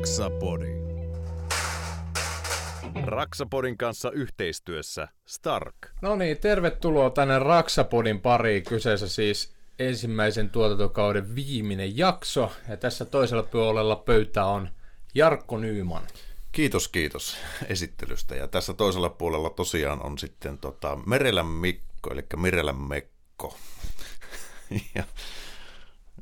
Raksapodi. Raksapodin kanssa yhteistyössä Stark. No niin, tervetuloa tänne Raksapodin pariin. Kyseessä siis ensimmäisen tuotantokauden viimeinen jakso. Ja tässä toisella puolella pöytä on Jarkko Nyyman. Kiitos, kiitos esittelystä. Ja tässä toisella puolella tosiaan on sitten tota Merelän Mikko, eli Mirelän Mekko. ja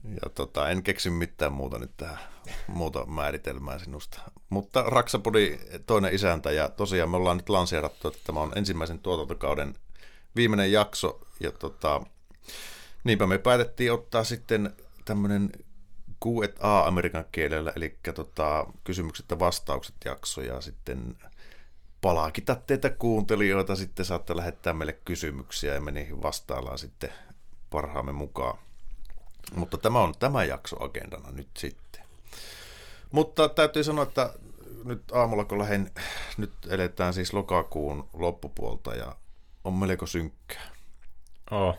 ja tota, en keksi mitään muuta nyt tähän muuta määritelmää sinusta. Mutta Raksapodi toinen isäntä ja tosiaan me ollaan nyt lanseerattu, että tämä on ensimmäisen tuotantokauden viimeinen jakso ja tota, niinpä me päätettiin ottaa sitten tämmöinen Q&A amerikan kielellä, eli tota, kysymykset ja vastaukset jakso ja sitten palakita teitä kuuntelijoita, sitten saatte lähettää meille kysymyksiä ja me niihin vastaillaan sitten parhaamme mukaan. Mutta tämä on tämä jakso agendana nyt sitten. Mutta täytyy sanoa, että nyt aamulla kun lähden, nyt eletään siis lokakuun loppupuolta ja on melko synkkää. Oh.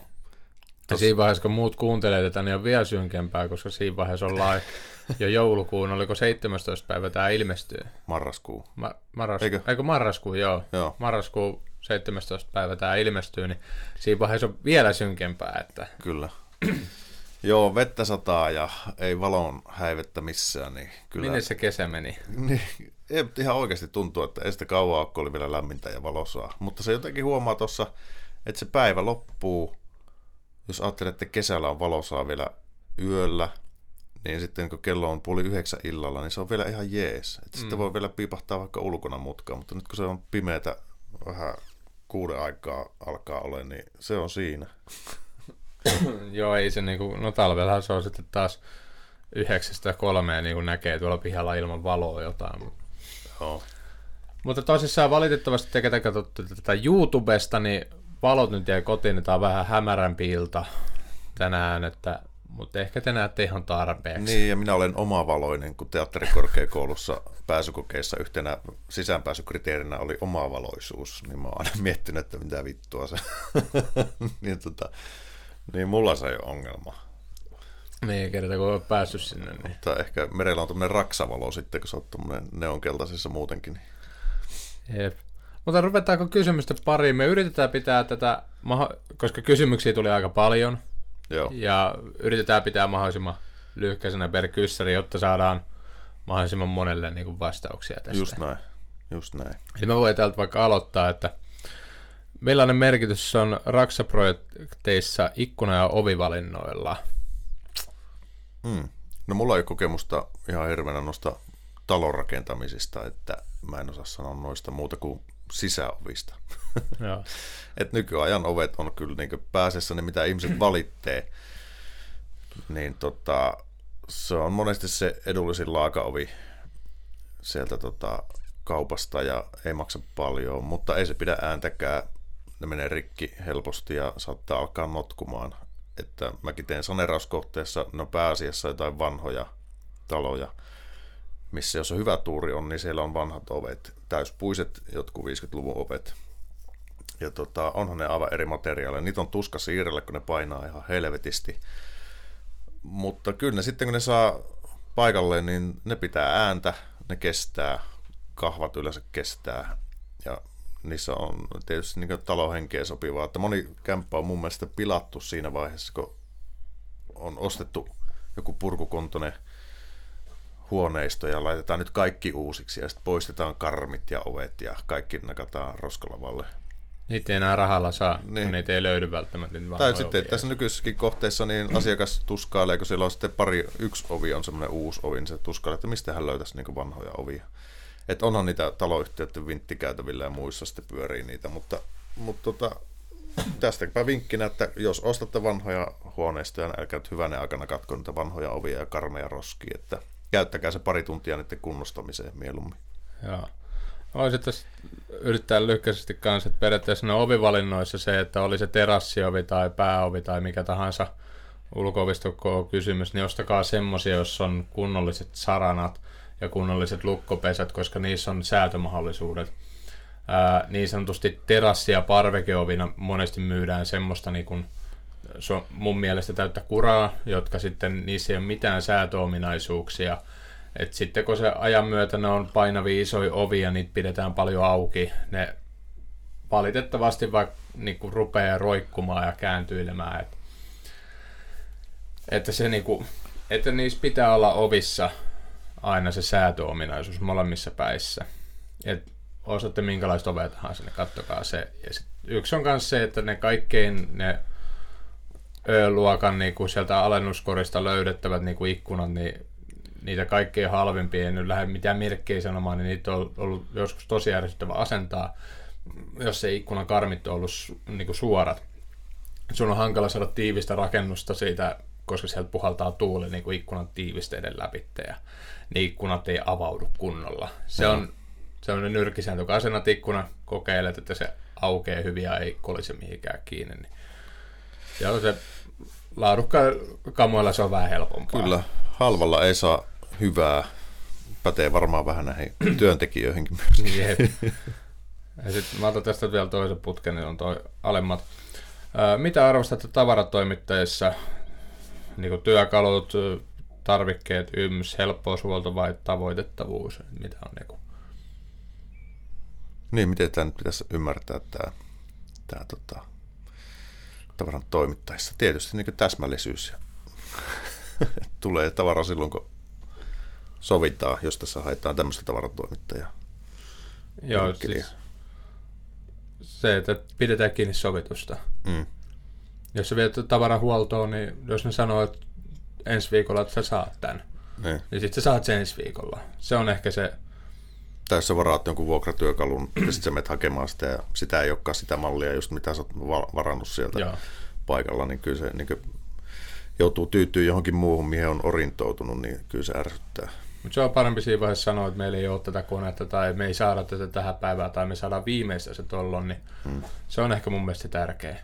Ja siinä vaiheessa, kun muut kuuntelee tätä, niin on vielä synkempää, koska siinä vaiheessa ollaan jo joulukuun, oliko 17. päivä tämä ilmestyy? Marraskuu. Ma- marras- Eikö? Eikö marraskuu, joo. joo. Marraskuu 17. päivä tämä ilmestyy, niin siinä vaiheessa on vielä synkempää. Että... Kyllä. Joo, vettä sataa ja ei valon häivettä missään. Niin kyllä... Minne se kesä meni? Niin, ei, ihan oikeasti tuntuu, että ei sitä kauan kun oli vielä lämmintä ja valosaa. Mutta se jotenkin huomaa tuossa, että se päivä loppuu, jos ajattelee, että kesällä on valosaa vielä yöllä, niin sitten kun kello on puoli yhdeksän illalla, niin se on vielä ihan jees. Että mm. Sitten voi vielä piipahtaa vaikka ulkona mutkaa, mutta nyt kun se on pimeätä vähän kuuden aikaa alkaa olla, niin se on siinä. Joo, ei se niinku, no talvella se on sitten taas yhdeksästä kolmeen niin näkee tuolla pihalla ilman valoa jotain. Joo. Mutta tosissaan valitettavasti te, ketä katsotte tätä YouTubesta, niin valot nyt jäi kotiin, niin tämä on vähän hämärämpi ilta tänään, että, mutta ehkä te näette ihan tarpeeksi. Niin, ja minä olen omavaloinen, kun teatterikorkeakoulussa pääsykokeissa yhtenä sisäänpääsykriteerinä oli omavaloisuus, niin mä oon aina miettinyt, että mitä vittua se. niin, tota, niin mulla se ei ole ongelma. Niin, kerta kun olet päässyt sinne. Niin. Mutta ehkä merellä on tämmöinen raksavalo sitten, kun sä oot tämmöinen neonkeltaisessa muutenkin. Niin. Jep. Mutta ruvetaanko kysymystä pariin? Me yritetään pitää tätä, koska kysymyksiä tuli aika paljon. Joo. Ja yritetään pitää mahdollisimman lyhkäisenä per kyssäri, jotta saadaan mahdollisimman monelle niin kuin vastauksia tästä. Just näin. Just näin. Eli mä voin täältä vaikka aloittaa, että Millainen merkitys on Raksa-projekteissa ikkuna- ja ovivalinnoilla? Hmm. No mulla ei kokemusta ihan hirveänä noista talon rakentamisista, että mä en osaa sanoa noista muuta kuin sisäovista. Joo. Et nykyajan ovet on kyllä niin pääsessä ne, mitä ihmiset valittee. Niin tota, se on monesti se edullisin laakaovi sieltä tota, kaupasta ja ei maksa paljon, mutta ei se pidä ääntäkään ne menee rikki helposti ja saattaa alkaa notkumaan. Että mäkin teen sanerauskohteessa, no pääasiassa jotain vanhoja taloja, missä jos on hyvä tuuri on, niin siellä on vanhat ovet, täyspuiset, jotkut 50-luvun ovet. Ja tota, onhan ne aivan eri materiaaleja. Niitä on tuska siirrellä, kun ne painaa ihan helvetisti. Mutta kyllä ne sitten, kun ne saa paikalle, niin ne pitää ääntä, ne kestää, kahvat yleensä kestää. Ja niissä on tietysti niin talohenkeä sopivaa, että moni kämppä on mun mielestä pilattu siinä vaiheessa, kun on ostettu joku purkukontoinen huoneisto ja laitetaan nyt kaikki uusiksi ja sitten poistetaan karmit ja ovet ja kaikki nakataan roskalavalle. Niitä ei enää rahalla saa, niin. niitä ei löydy välttämättä. Tai sitten tässä nykyisessäkin kohteessa niin asiakas tuskailee, kun siellä on sitten pari, yksi ovi on semmoinen uusi ovi, niin se tuskailee, että mistä hän löytäisi niin vanhoja ovia. Että onhan niitä taloyhtiöiden vinttikäytävillä ja muissa sitten pyörii niitä, mutta, mutta tota, tästäpä vinkkinä, että jos ostatte vanhoja huoneistoja, niin älkää hyvänä aikana katko niitä vanhoja ovia ja karmeja roskia, että käyttäkää se pari tuntia niiden kunnostamiseen mieluummin. Joo. Voisin tässä yrittää lyhkäisesti kanssa, että periaatteessa ne ovivalinnoissa se, että oli se terassiovi tai pääovi tai mikä tahansa ulkoovista kysymys, niin ostakaa semmoisia, jos on kunnolliset saranat, ja kunnolliset lukkopesät, koska niissä on säätömahdollisuudet. Ää, niin sanotusti terassi- ja parvekeovina monesti myydään semmoista niin kuin, on mun mielestä täyttä kuraa, jotka sitten niissä ei ole mitään säätöominaisuuksia, Et sitten kun se ajan myötä ne on painavia isoja ovia, niitä pidetään paljon auki. Ne valitettavasti vaikka niin rupeaa roikkumaan ja kääntyilemään. Et, että, se niin kuin, että niissä pitää olla ovissa aina se säätöominaisuus molemmissa päissä. Et osaatte minkälaista ovea tahansa, niin kattokaa se. Ja sit yksi on myös se, että ne kaikkein ne Ö-luokan niin kuin sieltä alennuskorista löydettävät niin kuin ikkunat, niin niitä kaikkein halvimpia, en nyt lähde mitään merkkejä sanomaan, niin niitä on ollut joskus tosi ärsyttävä asentaa, jos se ikkunan karmit on ollut niin kuin suorat. Sun on hankala saada tiivistä rakennusta siitä, koska sieltä puhaltaa tuuli niin kuin ikkunan tiivisteiden läpi ja ne ikkunat ei avaudu kunnolla. Se no. on sellainen nyrkisääntö, kun asennat ikkuna, kokeilet, että se aukeaa hyvin ja ei kolise mihinkään kiinni. Niin siellä se laadukkaan kamoilla se on vähän helpompaa. Kyllä, halvalla ei saa hyvää. Pätee varmaan vähän näihin työntekijöihinkin myös. Jep. Ja sitten mä otan tästä vielä toisen putken, niin on toi alemmat. Ää, mitä arvostatte tavaratoimittajissa? Niin kuin työkalut, tarvikkeet, yms, helppoushuolto vai tavoitettavuus? Mitä on niin kuin? Niin, miten tämä nyt pitäisi ymmärtää, tämä, tämä tota, tavaran toimittajissa? Tietysti niin täsmällisyys. Tulee tavara silloin, kun sovitaan, jos tässä haetaan tämmöistä tavaratoimittajaa. Joo, siis se, että pidetään kiinni sovitusta. Mm. Jos sä viet tavarahuoltoon, niin jos ne sanoo, että ensi viikolla, että sä saat tämän. Niin. niin sitten sä saat sen ensi viikolla. Se on ehkä se... Tai sä varaat jonkun vuokratyökalun ja sitten sä menet hakemaan sitä ja sitä ei olekaan sitä mallia, just mitä sä oot varannut sieltä Joo. paikalla, niin kyllä se niin joutuu tyytyy johonkin muuhun, mihin on orientoutunut, niin kyllä se ärsyttää. Mutta se on parempi siinä vaiheessa sanoa, että meillä ei ole tätä konetta tai me ei saada tätä tähän päivään tai me saadaan viimeistä se tollon, niin hmm. se on ehkä mun mielestä tärkeä.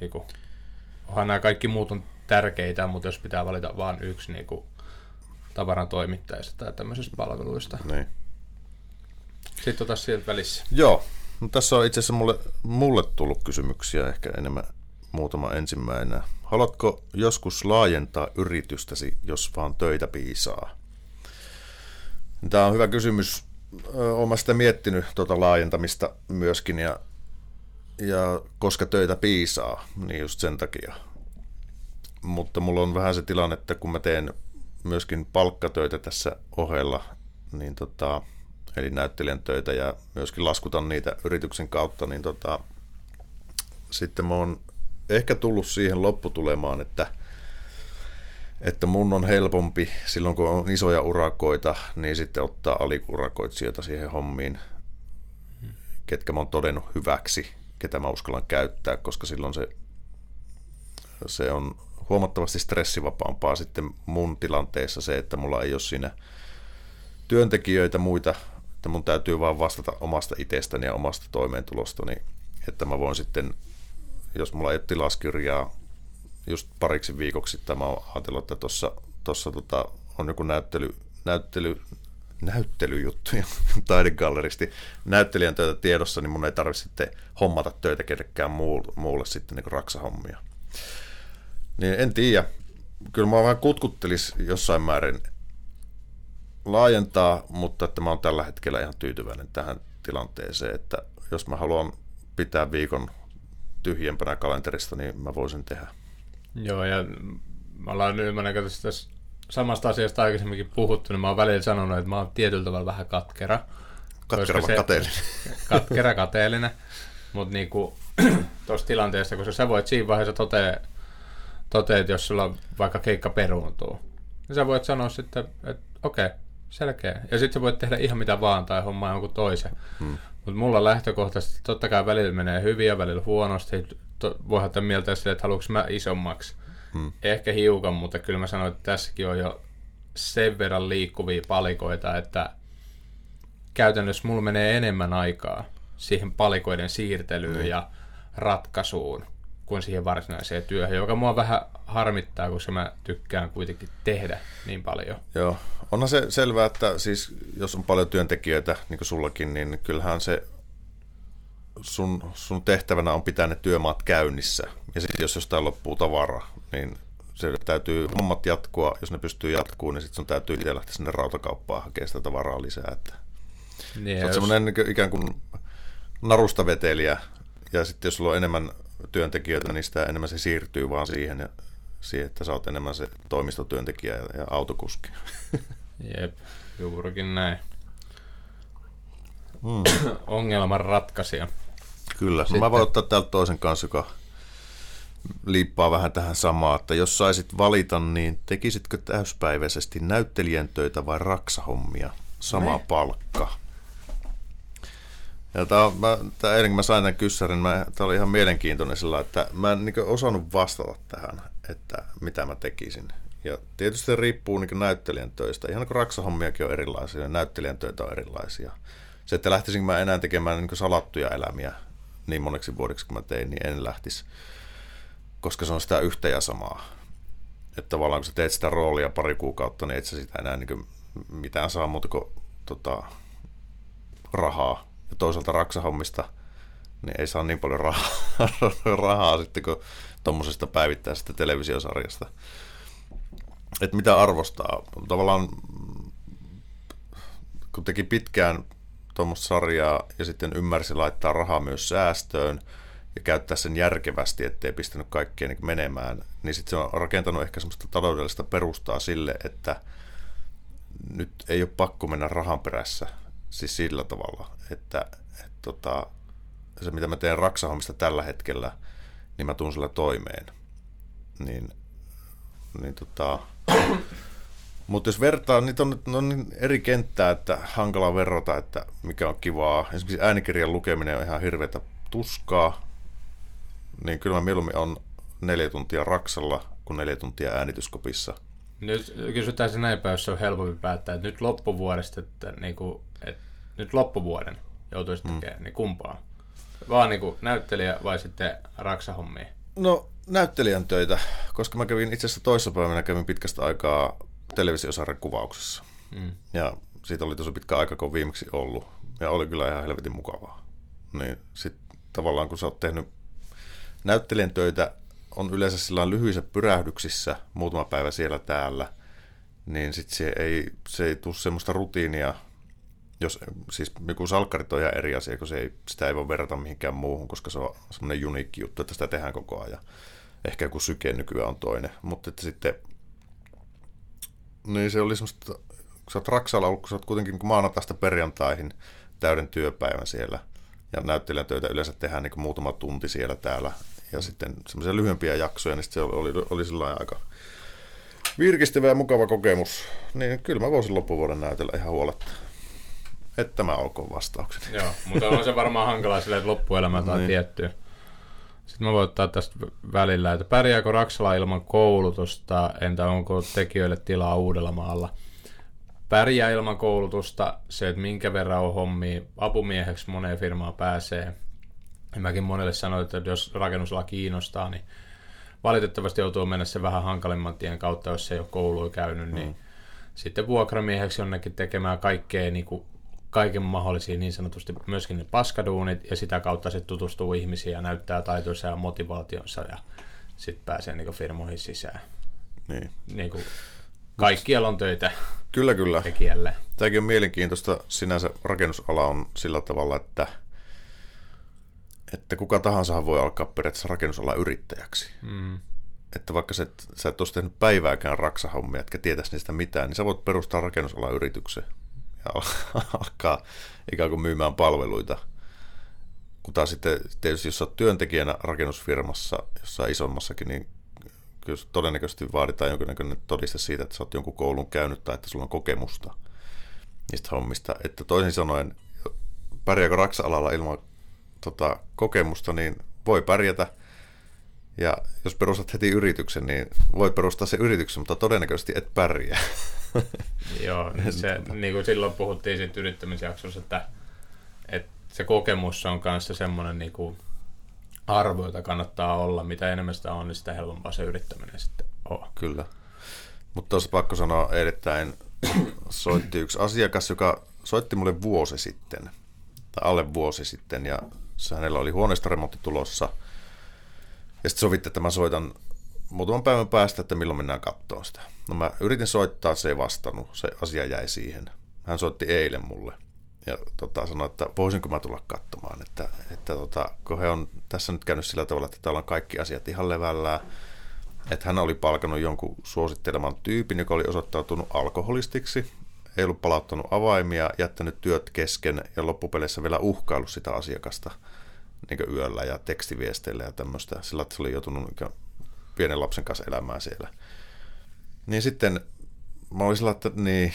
Niin kuin, onhan nämä kaikki muut on tärkeitä, mutta jos pitää valita vain yksi niin kuin, tavaran toimittajista tai tämmöisistä palveluista. Niin. Sitten otas sieltä välissä. Joo, no, tässä on itse asiassa mulle, mulle tullut kysymyksiä, ehkä enemmän muutama ensimmäinen. Haluatko joskus laajentaa yritystäsi, jos vaan töitä piisaa? Tämä on hyvä kysymys. Olen sitä miettinyt tuota laajentamista myöskin ja, ja koska töitä piisaa, niin just sen takia. Mutta mulla on vähän se tilanne, että kun mä teen myöskin palkkatöitä tässä ohella, niin tota, eli näyttelijän töitä ja myöskin laskutan niitä yrityksen kautta, niin tota, sitten mä oon ehkä tullut siihen lopputulemaan, että – että mun on helpompi silloin, kun on isoja urakoita, niin sitten ottaa alikurakoitsijoita siihen hommiin, ketkä mä oon todennut hyväksi, ketä mä uskallan käyttää, koska silloin se, se on huomattavasti stressivapaampaa sitten mun tilanteessa se, että mulla ei ole siinä työntekijöitä muita, että mun täytyy vaan vastata omasta itsestäni ja omasta toimeentulostani, että mä voin sitten, jos mulla ei ole tilaskirjaa just pariksi viikoksi tämä on ajatellut, että tuossa tossa tota, on joku näyttely, näyttely, näyttelyjuttuja taidegalleristi näyttelijän töitä tiedossa, niin mun ei tarvitse sitten hommata töitä kenellekään muulle sitten niin raksahommia. Niin en tiedä. Kyllä mä vähän kutkuttelis jossain määrin laajentaa, mutta että mä oon tällä hetkellä ihan tyytyväinen tähän tilanteeseen, että jos mä haluan pitää viikon tyhjempänä kalenterista, niin mä voisin tehdä. Joo, ja me ollaan nyt, mä tässä samasta asiasta aikaisemminkin puhuttu, niin mä oon välillä sanonut, että mä oon tietyllä tavalla vähän katkera. Katkera vai kateellinen? Katkera, kateellinen. Mutta niinku, tuossa tilanteessa, koska sä voit siinä vaiheessa totea, totea että jos sulla vaikka keikka peruuntuu, niin sä voit sanoa sitten, että okei, okay, selkeä. Ja sitten sä voit tehdä ihan mitä vaan tai hommaa jonkun toisen. Hmm. Mutta mulla lähtökohtaisesti totta kai välillä menee hyvin ja välillä huonosti to, voi ottaa mieltä sille, että haluanko mä isommaksi. Hmm. Ehkä hiukan, mutta kyllä mä sanoin, että tässäkin on jo sen verran liikkuvia palikoita, että käytännössä mulla menee enemmän aikaa siihen palikoiden siirtelyyn hmm. ja ratkaisuun kuin siihen varsinaiseen työhön, joka mua vähän harmittaa, koska mä tykkään kuitenkin tehdä niin paljon. Joo, onhan se selvää, että siis jos on paljon työntekijöitä, niin kuin sullakin, niin kyllähän se sun, sun tehtävänä on pitää ne työmaat käynnissä. Ja sitten jos jostain loppuu tavara, niin se täytyy hommat jatkua, jos ne pystyy jatkumaan, niin sitten sun täytyy itse lähteä sinne rautakauppaan hakemaan sitä tavaraa lisää. Että Niin, sä oot jos- semmoinen niin ikään kuin narusta vetelijä, ja sitten jos sulla on enemmän työntekijöitä, niin sitä enemmän se siirtyy vaan siihen, ja siihen että sä oot enemmän se toimistotyöntekijä ja, ja autokuski. Jep, juurikin näin. Mm. Ongelman ratkaisija. Kyllä. Sitten- mä voin ottaa täältä toisen kanssa, joka liippaa vähän tähän samaan, että jos saisit valita, niin tekisitkö täyspäiväisesti näyttelijän töitä vai raksahommia? Sama Ne. palkka. Ja tää, on- mä, tää eilen kun mä sain tämän kyssärin, mä, tää oli ihan mielenkiintoinen sillä, että mä en niin osannut vastata tähän, että mitä mä tekisin. Ja tietysti se riippuu niin näyttelijän töistä. Ihan kuin raksahommiakin on erilaisia, ja näyttelijän töitä on erilaisia. Se, että lähtisinkö mä enää tekemään niin salattuja elämiä niin moneksi vuodeksi kuin mä tein, niin en lähtisi. Koska se on sitä yhtä ja samaa. Että tavallaan kun sä teet sitä roolia pari kuukautta, niin et sä sitä enää niin mitään saa muuta kuin tota, rahaa. Ja toisaalta raksahommista niin ei saa niin paljon rahaa, rahaa sitten kuin tuommoisesta päivittäisestä televisiosarjasta. Että mitä arvostaa. Tavallaan kun teki pitkään tuommoista sarjaa ja sitten ymmärsi laittaa rahaa myös säästöön ja käyttää sen järkevästi, ettei pistänyt kaikkea niin menemään, niin sitten se on rakentanut ehkä semmoista taloudellista perustaa sille, että nyt ei ole pakko mennä rahan perässä, siis sillä tavalla, että, että tota, se mitä mä teen raksahommista tällä hetkellä, niin mä tuun sillä toimeen. Niin, niin tota, mutta jos vertaa, niin on, on niin eri kenttää, että hankala verrata, että mikä on kivaa. Esimerkiksi äänikirjan lukeminen on ihan hirveätä tuskaa. Niin kyllä mä mieluummin on neljä tuntia raksalla kuin neljä tuntia äänityskopissa. Nyt kysytään se näin päin, jos se on helpompi päättää, että nyt loppuvuodesta, että, niinku, että nyt loppuvuoden joutuisi tekemään, niin kumpaa? Vaan niinku näyttelijä vai sitten raksahommia? No näyttelijän töitä, koska mä kävin itse asiassa toissapäivänä kävin pitkästä aikaa televisiosarjan kuvauksessa. Mm. Ja siitä oli tosi pitkä aika, kun viimeksi ollut. Ja oli kyllä ihan helvetin mukavaa. Niin sitten tavallaan kun sä oot tehnyt näyttelijän töitä, on yleensä sillä lyhyissä pyrähdyksissä, muutama päivä siellä täällä, niin sitten se ei, se ei tule semmoista rutiinia, jos, siis joku salkkarit on ihan eri asia, kun se ei, sitä ei voi verrata mihinkään muuhun, koska se on semmoinen uniikki juttu, että sitä tehdään koko ajan. Ehkä joku syke nykyään on toinen, mutta että sitten niin se oli semmoista, kun sä oot Raksalla ollut, kun sä oot kuitenkin niin maanantaista perjantaihin täyden työpäivän siellä. Ja näyttelijän töitä yleensä tehdään niin muutama tunti siellä täällä. Ja sitten semmoisia lyhyempiä jaksoja, niin se oli, oli, oli sillä aika virkistävä ja mukava kokemus. Niin kyllä mä voisin loppuvuoden näytellä ihan huoletta. Että tämä olkoon vastaukseni. Joo, mutta on se varmaan hankalaa silleen, että loppuelämä tai Niin. tiettyä. Sitten mä voin ottaa tästä välillä, että pärjääkö Raksala ilman koulutusta, entä onko tekijöille tilaa Uudellamaalla? Pärjää ilman koulutusta, se, että minkä verran on hommia, apumieheksi moneen firmaan pääsee. Ja mäkin monelle sanoin, että jos rakennusala kiinnostaa, niin valitettavasti joutuu mennä se vähän hankalimman tien kautta, jos ei ole koulua käynyt, niin Mm. sitten vuokramieheksi jonnekin tekemään kaikkea niin kuin kaiken mahdollisia niin sanotusti myöskin ne paskaduunit ja sitä kautta se tutustuu ihmisiin ja näyttää taitoinsa ja motivaationsa ja sitten pääsee niin firmoihin sisään. Niin. Niin kuin kaikkialla on töitä Kyllä, kyllä. tekijälle. Tämäkin on mielenkiintoista. Sinänsä rakennusala on sillä tavalla, että, että kuka tahansa voi alkaa periaatteessa rakennusalan yrittäjäksi. Mm. Että vaikka sä et, sä et olisi tehnyt päivääkään raksahommia, etkä tietäisi niistä mitään, niin sä voit perustaa rakennusalan yrityksen alkaa ikään kuin myymään palveluita. Kun taas sitten tietysti, jos oot työntekijänä rakennusfirmassa, jossain isommassakin, niin kyllä todennäköisesti vaaditaan jonkinnäköinen todiste siitä, että sä oot jonkun koulun käynyt tai että sulla on kokemusta niistä hommista. Että toisin sanoen, pärjääkö raksa-alalla ilman tota, kokemusta, niin voi pärjätä. Ja jos perustat heti yrityksen, niin voit perustaa sen yrityksen, mutta todennäköisesti et pärjää. Joo, se, niin kuin silloin puhuttiin siitä yrittämisjaksossa, että, että se kokemus on kanssa semmoinen niin kuin arvo, jota kannattaa olla. Mitä enemmän sitä on, niin sitä helpompaa se yrittäminen sitten on. Kyllä. Mutta tuossa pakko sanoa erittäin, soitti yksi asiakas, joka soitti mulle vuosi sitten, tai alle vuosi sitten, ja se hänellä oli huoneistoremontti tulossa. Ja sitten sovitti, että mä soitan muutaman päivän päästä, että milloin mennään katsoa sitä. No mä yritin soittaa, se ei vastannut, se asia jäi siihen. Hän soitti eilen mulle ja tota, sanoi, että voisinko mä tulla katsomaan, että, että tota, kun he on tässä nyt käynyt sillä tavalla, että täällä on kaikki asiat ihan levällään, että hän oli palkannut jonkun suositteleman tyypin, joka oli osoittautunut alkoholistiksi, ei ollut palauttanut avaimia, jättänyt työt kesken ja loppupeleissä vielä uhkaillut sitä asiakasta niin yöllä ja tekstiviesteillä ja tämmöistä, sillä että se oli joutunut niin pienen lapsen kanssa elämään siellä. Niin sitten mä olin sillä, että niin,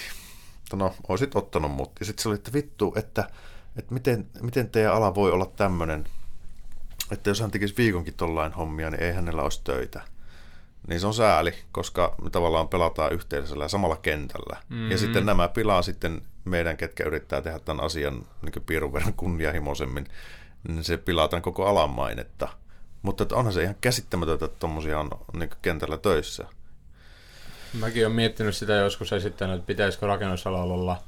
no, olisit ottanut mut. Ja sitten se oli, että vittu, että, että miten, miten teidän ala voi olla tämmöinen, että jos hän tekisi viikonkin tollain hommia, niin ei hänellä olisi töitä. Niin se on sääli, koska me tavallaan pelataan yhteisellä samalla kentällä. Mm-hmm. Ja sitten nämä pilaa sitten meidän, ketkä yrittää tehdä tämän asian niin piirun verran kunnianhimoisemmin, niin se pilaa tämän koko alan mainetta. Mutta että onhan se ihan käsittämätöntä, että tuommoisia on niin kentällä töissä. Mäkin olen miettinyt sitä joskus esittänyt, että pitäisikö rakennusalalla olla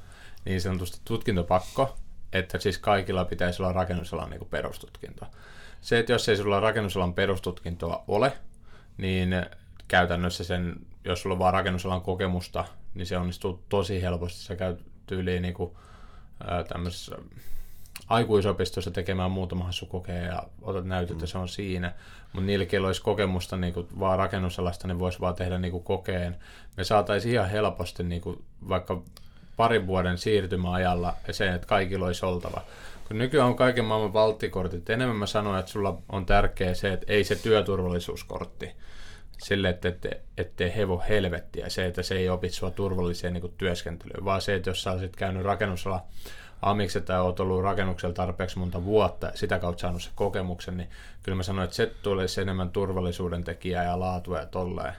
niin sanotusti tutkintopakko, että siis kaikilla pitäisi olla rakennusalan niin perustutkinto. Se, että jos ei sulla rakennusalan perustutkintoa ole, niin käytännössä sen, jos sulla on vaan rakennusalan kokemusta, niin se onnistuu tosi helposti. Sä käyt tyyliin niin kuin, tämmöisessä aikuisopistossa tekemään muutama hassukokeen ja otat näytöt, mm. se on siinä. Mutta niillä, keillä olisi kokemusta niin kuin vaan rakennusalasta, niin voisi vaan tehdä niin kuin kokeen. Me saataisiin ihan helposti niin kuin vaikka parin vuoden siirtymäajalla se, että kaikilla olisi oltava. Kun nykyään on kaiken maailman valttikortit, enemmän mä sanoin, että sulla on tärkeä se, että ei se työturvallisuuskortti sille, että ette, ettei hevo helvettiä, se, että se ei opi sua turvalliseen niin työskentelyyn, vaan se, että jos sä olisit käynyt rakennusala amiksi, tai olet ollut rakennuksella tarpeeksi monta vuotta ja sitä kautta saanut se kokemuksen, niin kyllä mä sanoin, että se tulisi enemmän turvallisuuden tekijää ja laatua ja tolleen.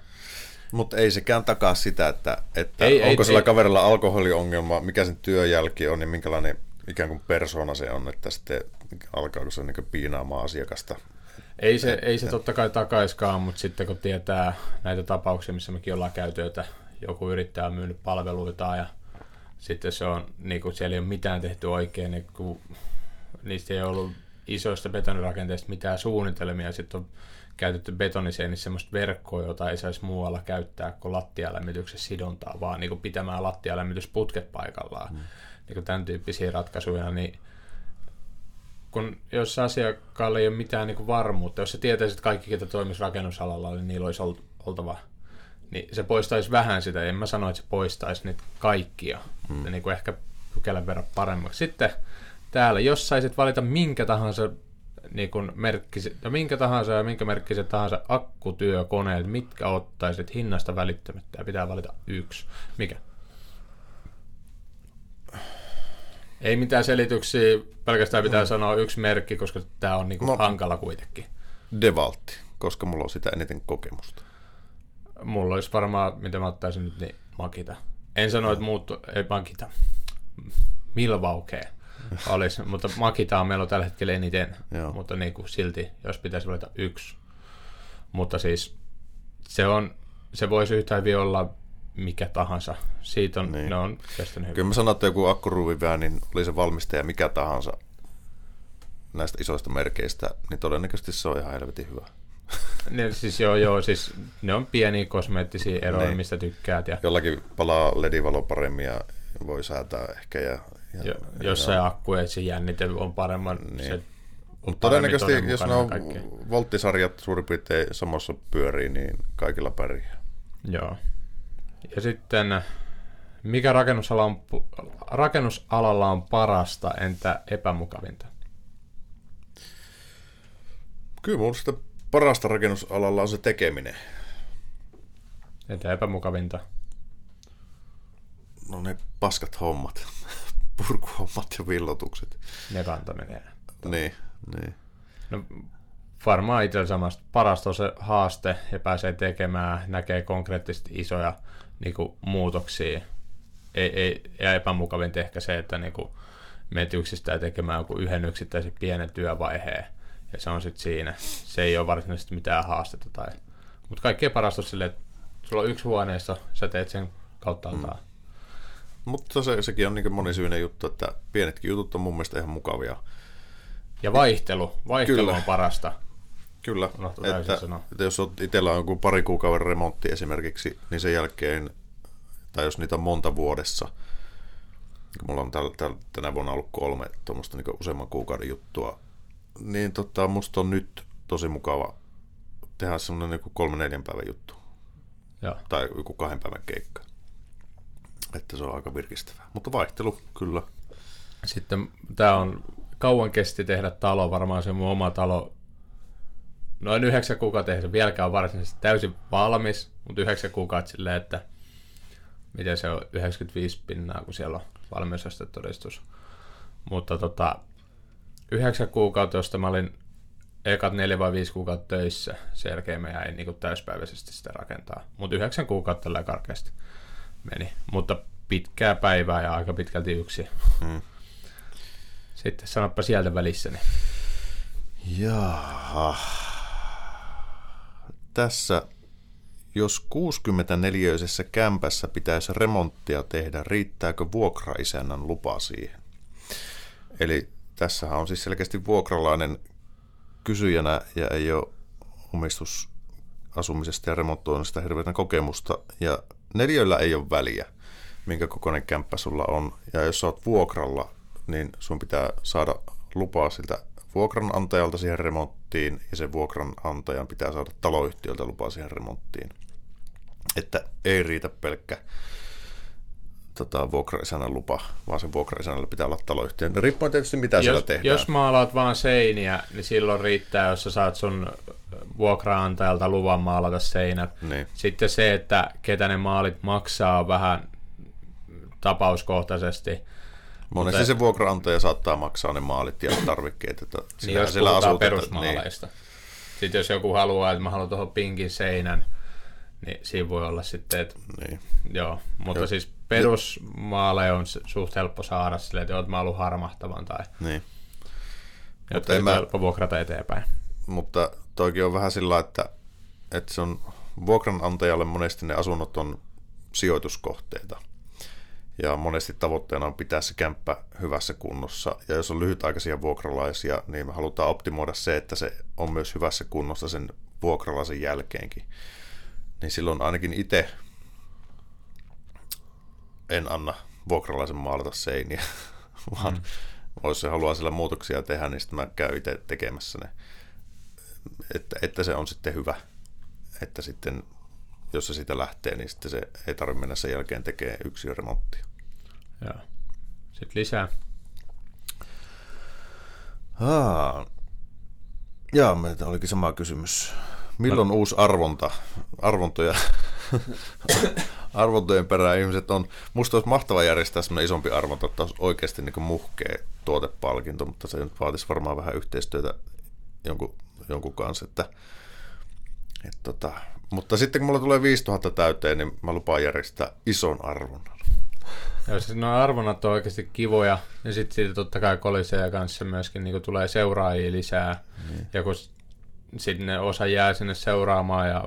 Mutta ei sekään takaa sitä, että, että ei, onko ei, sillä ei, kaverilla alkoholiongelma, mikä sen työjälki on, niin minkälainen ikään kuin persona se on, että sitten alkaako se niin piinaamaan asiakasta. Ei se, ei se totta kai takaiskaan, mutta sitten kun tietää näitä tapauksia, missä mekin ollaan käyty, että joku yrittää myynyt palveluita ja sitten se on, niin kuin siellä ei ole mitään tehty oikein, niin kun niistä ei ollut isoista betonirakenteista mitään suunnitelmia, sitten on käytetty betoniseenissä semmoista verkkoa, jota ei saisi muualla käyttää kuin lattialämmityksen sidontaa, vaan niin kuin pitämään lattialämmitysputket paikallaan. Mm. Niin kuin tämän tyyppisiä ratkaisuja, niin kun jos asiakkaalle ei ole mitään niin kuin varmuutta, jos se tietäisi, että kaikki, ketä toimisi rakennusalalla, niin niillä olisi oltava niin se poistaisi vähän sitä. En mä sano, että se poistaisi niitä kaikkia. Mm. Niin kuin ehkä pykälän verran paremmaksi. Sitten täällä, jos saisit valita minkä tahansa niin kuin merkkisi, ja minkä tahansa ja minkä merkkiset tahansa akkutyökoneet, mitkä ottaisit hinnasta välittämättä ja pitää valita yksi. Mikä? Ei mitään selityksiä, pelkästään pitää mm. sanoa yksi merkki, koska tämä on niinku no, hankala kuitenkin. Devaltti, koska mulla on sitä eniten kokemusta. Mulla olisi varmaan, mitä mä ottaisin nyt, niin Makita. En sano, että muut, ei Makita. Milvaukee olisi, mutta Makita on meillä tällä hetkellä eniten, Joo. mutta niin kuin silti, jos pitäisi valita yksi. Mutta siis se, on, se voisi yhtä hyvin olla mikä tahansa. Siitä on, niin. ne on kestänyt hyvin. Kyllä mä sanon, että joku akkuruuvivää, niin oli se valmistaja mikä tahansa näistä isoista merkeistä, niin todennäköisesti se on ihan helvetin hyvä. Ne, siis joo, joo, siis ne on pieniä kosmeettisia eroja, niin. mistä tykkäät. Ja... Jollakin palaa ledivalo paremmin ja voi säätää ehkä. Ja, ja, jo, ja jossain ja... akku, se jännite on paremman. Niin. Se mutta todennäköisesti, jos ne on volttisarjat suurin piirtein samassa pyörii, niin kaikilla pärjää. Joo. Ja sitten, mikä rakennusala on, rakennusalalla on parasta, entä epämukavinta? Kyllä minusta parasta rakennusalalla on se tekeminen. Entä epämukavinta? No ne paskat hommat. Purkuhommat ja villotukset. Ne kantaminen. Niin, niin. No varmaan itse samasta. Parasta on se haaste ja pääsee tekemään, näkee konkreettisesti isoja niin kuin, muutoksia. Ei, ei, ja epämukavinta ehkä se, että niin kuin, menet yksistään tekemään joku yhden yksittäisen pienen työvaiheen ja se on sitten siinä. Se ei ole varsinaisesti mitään haastetta. Tai... Mutta kaikkein parasta on silleen, että sulla on yksi huoneessa, sä teet sen kautta. Mm. Mutta se, sekin on niin monisyinen juttu, että pienetkin jutut on mun mielestä ihan mukavia. Ja vaihtelu. Vaihtelu Kyllä. on parasta. Kyllä, että, sanoa. että jos olet itsellä on joku pari kuukauden remontti esimerkiksi, niin sen jälkeen, tai jos niitä on monta vuodessa, niin mulla on täl, täl, tänä vuonna ollut kolme tuommoista niin useamman kuukauden juttua, niin tota, musta on nyt tosi mukava tehdä semmoinen niin kolme neljän päivän juttu, Joo. tai joku kahden päivän keikka. Että se on aika virkistävää. Mutta vaihtelu, kyllä. Sitten tämä on, kauan kesti tehdä talo, varmaan se mun oma talo, noin yhdeksän kuukautta tehdä, vieläkään on varsinaisesti täysin valmis, mutta yhdeksän kuukautta silleen, että miten se on 95 pinnaa, kun siellä on valmiusastetodistus. Mutta tota, yhdeksän kuukautta, josta mä olin ekat neljä vai viisi kuukautta töissä, sen jälkeen mä jäin niin täyspäiväisesti sitä rakentaa. Mutta yhdeksän kuukautta tällä karkeasti meni, mutta pitkää päivää ja aika pitkälti yksi. Hmm. Sitten sanoppa sieltä välissä. Niin. Jaha. Tässä, jos 64-öisessä kämpässä pitäisi remonttia tehdä, riittääkö vuokraisännän lupa siihen? Eli tässähän on siis selkeästi vuokralainen kysyjänä ja ei ole omistusasumisesta ja remontoinnista hirveätä kokemusta. Ja neljöillä ei ole väliä, minkä kokoinen kämppä sulla on. Ja jos sä oot vuokralla, niin sun pitää saada lupaa siltä vuokranantajalta siihen remonttiin ja sen vuokranantajan pitää saada taloyhtiöltä lupaa siihen remonttiin. Että ei riitä pelkkä tota, vuokraisännän lupa, vaan sen vuokraisännällä pitää olla taloyhtiön. Riippuen tietysti mitä siellä Jos, tehdään. jos maalaat vaan seiniä, niin silloin riittää, jos sä saat sun vuokraantajalta luvan maalata seinät. Niin. Sitten se, että ketä ne maalit maksaa vähän tapauskohtaisesti. Monesti Mutta- se vuokraantaja saattaa maksaa ne maalit ja tarvikkeet. Että Niin jos siellä puhutaan asut, että- perusmaaleista. Niin. Sitten jos joku haluaa, että mä haluan tuohon pinkin seinän, niin siinä voi olla sitten, että niin. joo. Mutta Joo. siis perusmaaleja on suht helppo saada silleen, että oot mä ollut harmahtavan tai niin. jotka mä- helppo vuokrata eteenpäin. Mutta toikin on vähän sillä, että, että se on vuokranantajalle monesti ne asunnot on sijoituskohteita. Ja monesti tavoitteena on pitää se kämppä hyvässä kunnossa. Ja jos on lyhytaikaisia vuokralaisia, niin me halutaan optimoida se, että se on myös hyvässä kunnossa sen vuokralaisen jälkeenkin. Niin silloin ainakin itse en anna vuokralaisen maalata seiniä, vaan mm. jos se haluaa sillä muutoksia tehdä, niin sitten mä käyn itse tekemässä ne että, että se on sitten hyvä, että sitten jos se siitä lähtee, niin sitten se ei tarvitse mennä sen jälkeen tekemään yksi remonttia. Joo. Sitten lisää. Aa. Jaa, meiltä olikin sama kysymys. Milloin no. uusi arvonta? Arvontoja. Arvontojen perään ihmiset on, musta olisi mahtava järjestää semmoinen isompi arvonta, että olisi oikeasti niin muhkea tuotepalkinto, mutta se nyt vaatisi varmaan vähän yhteistyötä jonkun, jonkun kanssa, että, et tota, mutta sitten kun mulla tulee 5000 täyteen, niin mä lupaan järjestää ison arvonnan. Joo, siis nuo arvonnat on oikeasti kivoja, ja sitten siitä totta kai koliseja kanssa myöskin niin tulee seuraajia lisää, mm. ja kun sitten osa jää sinne seuraamaan, ja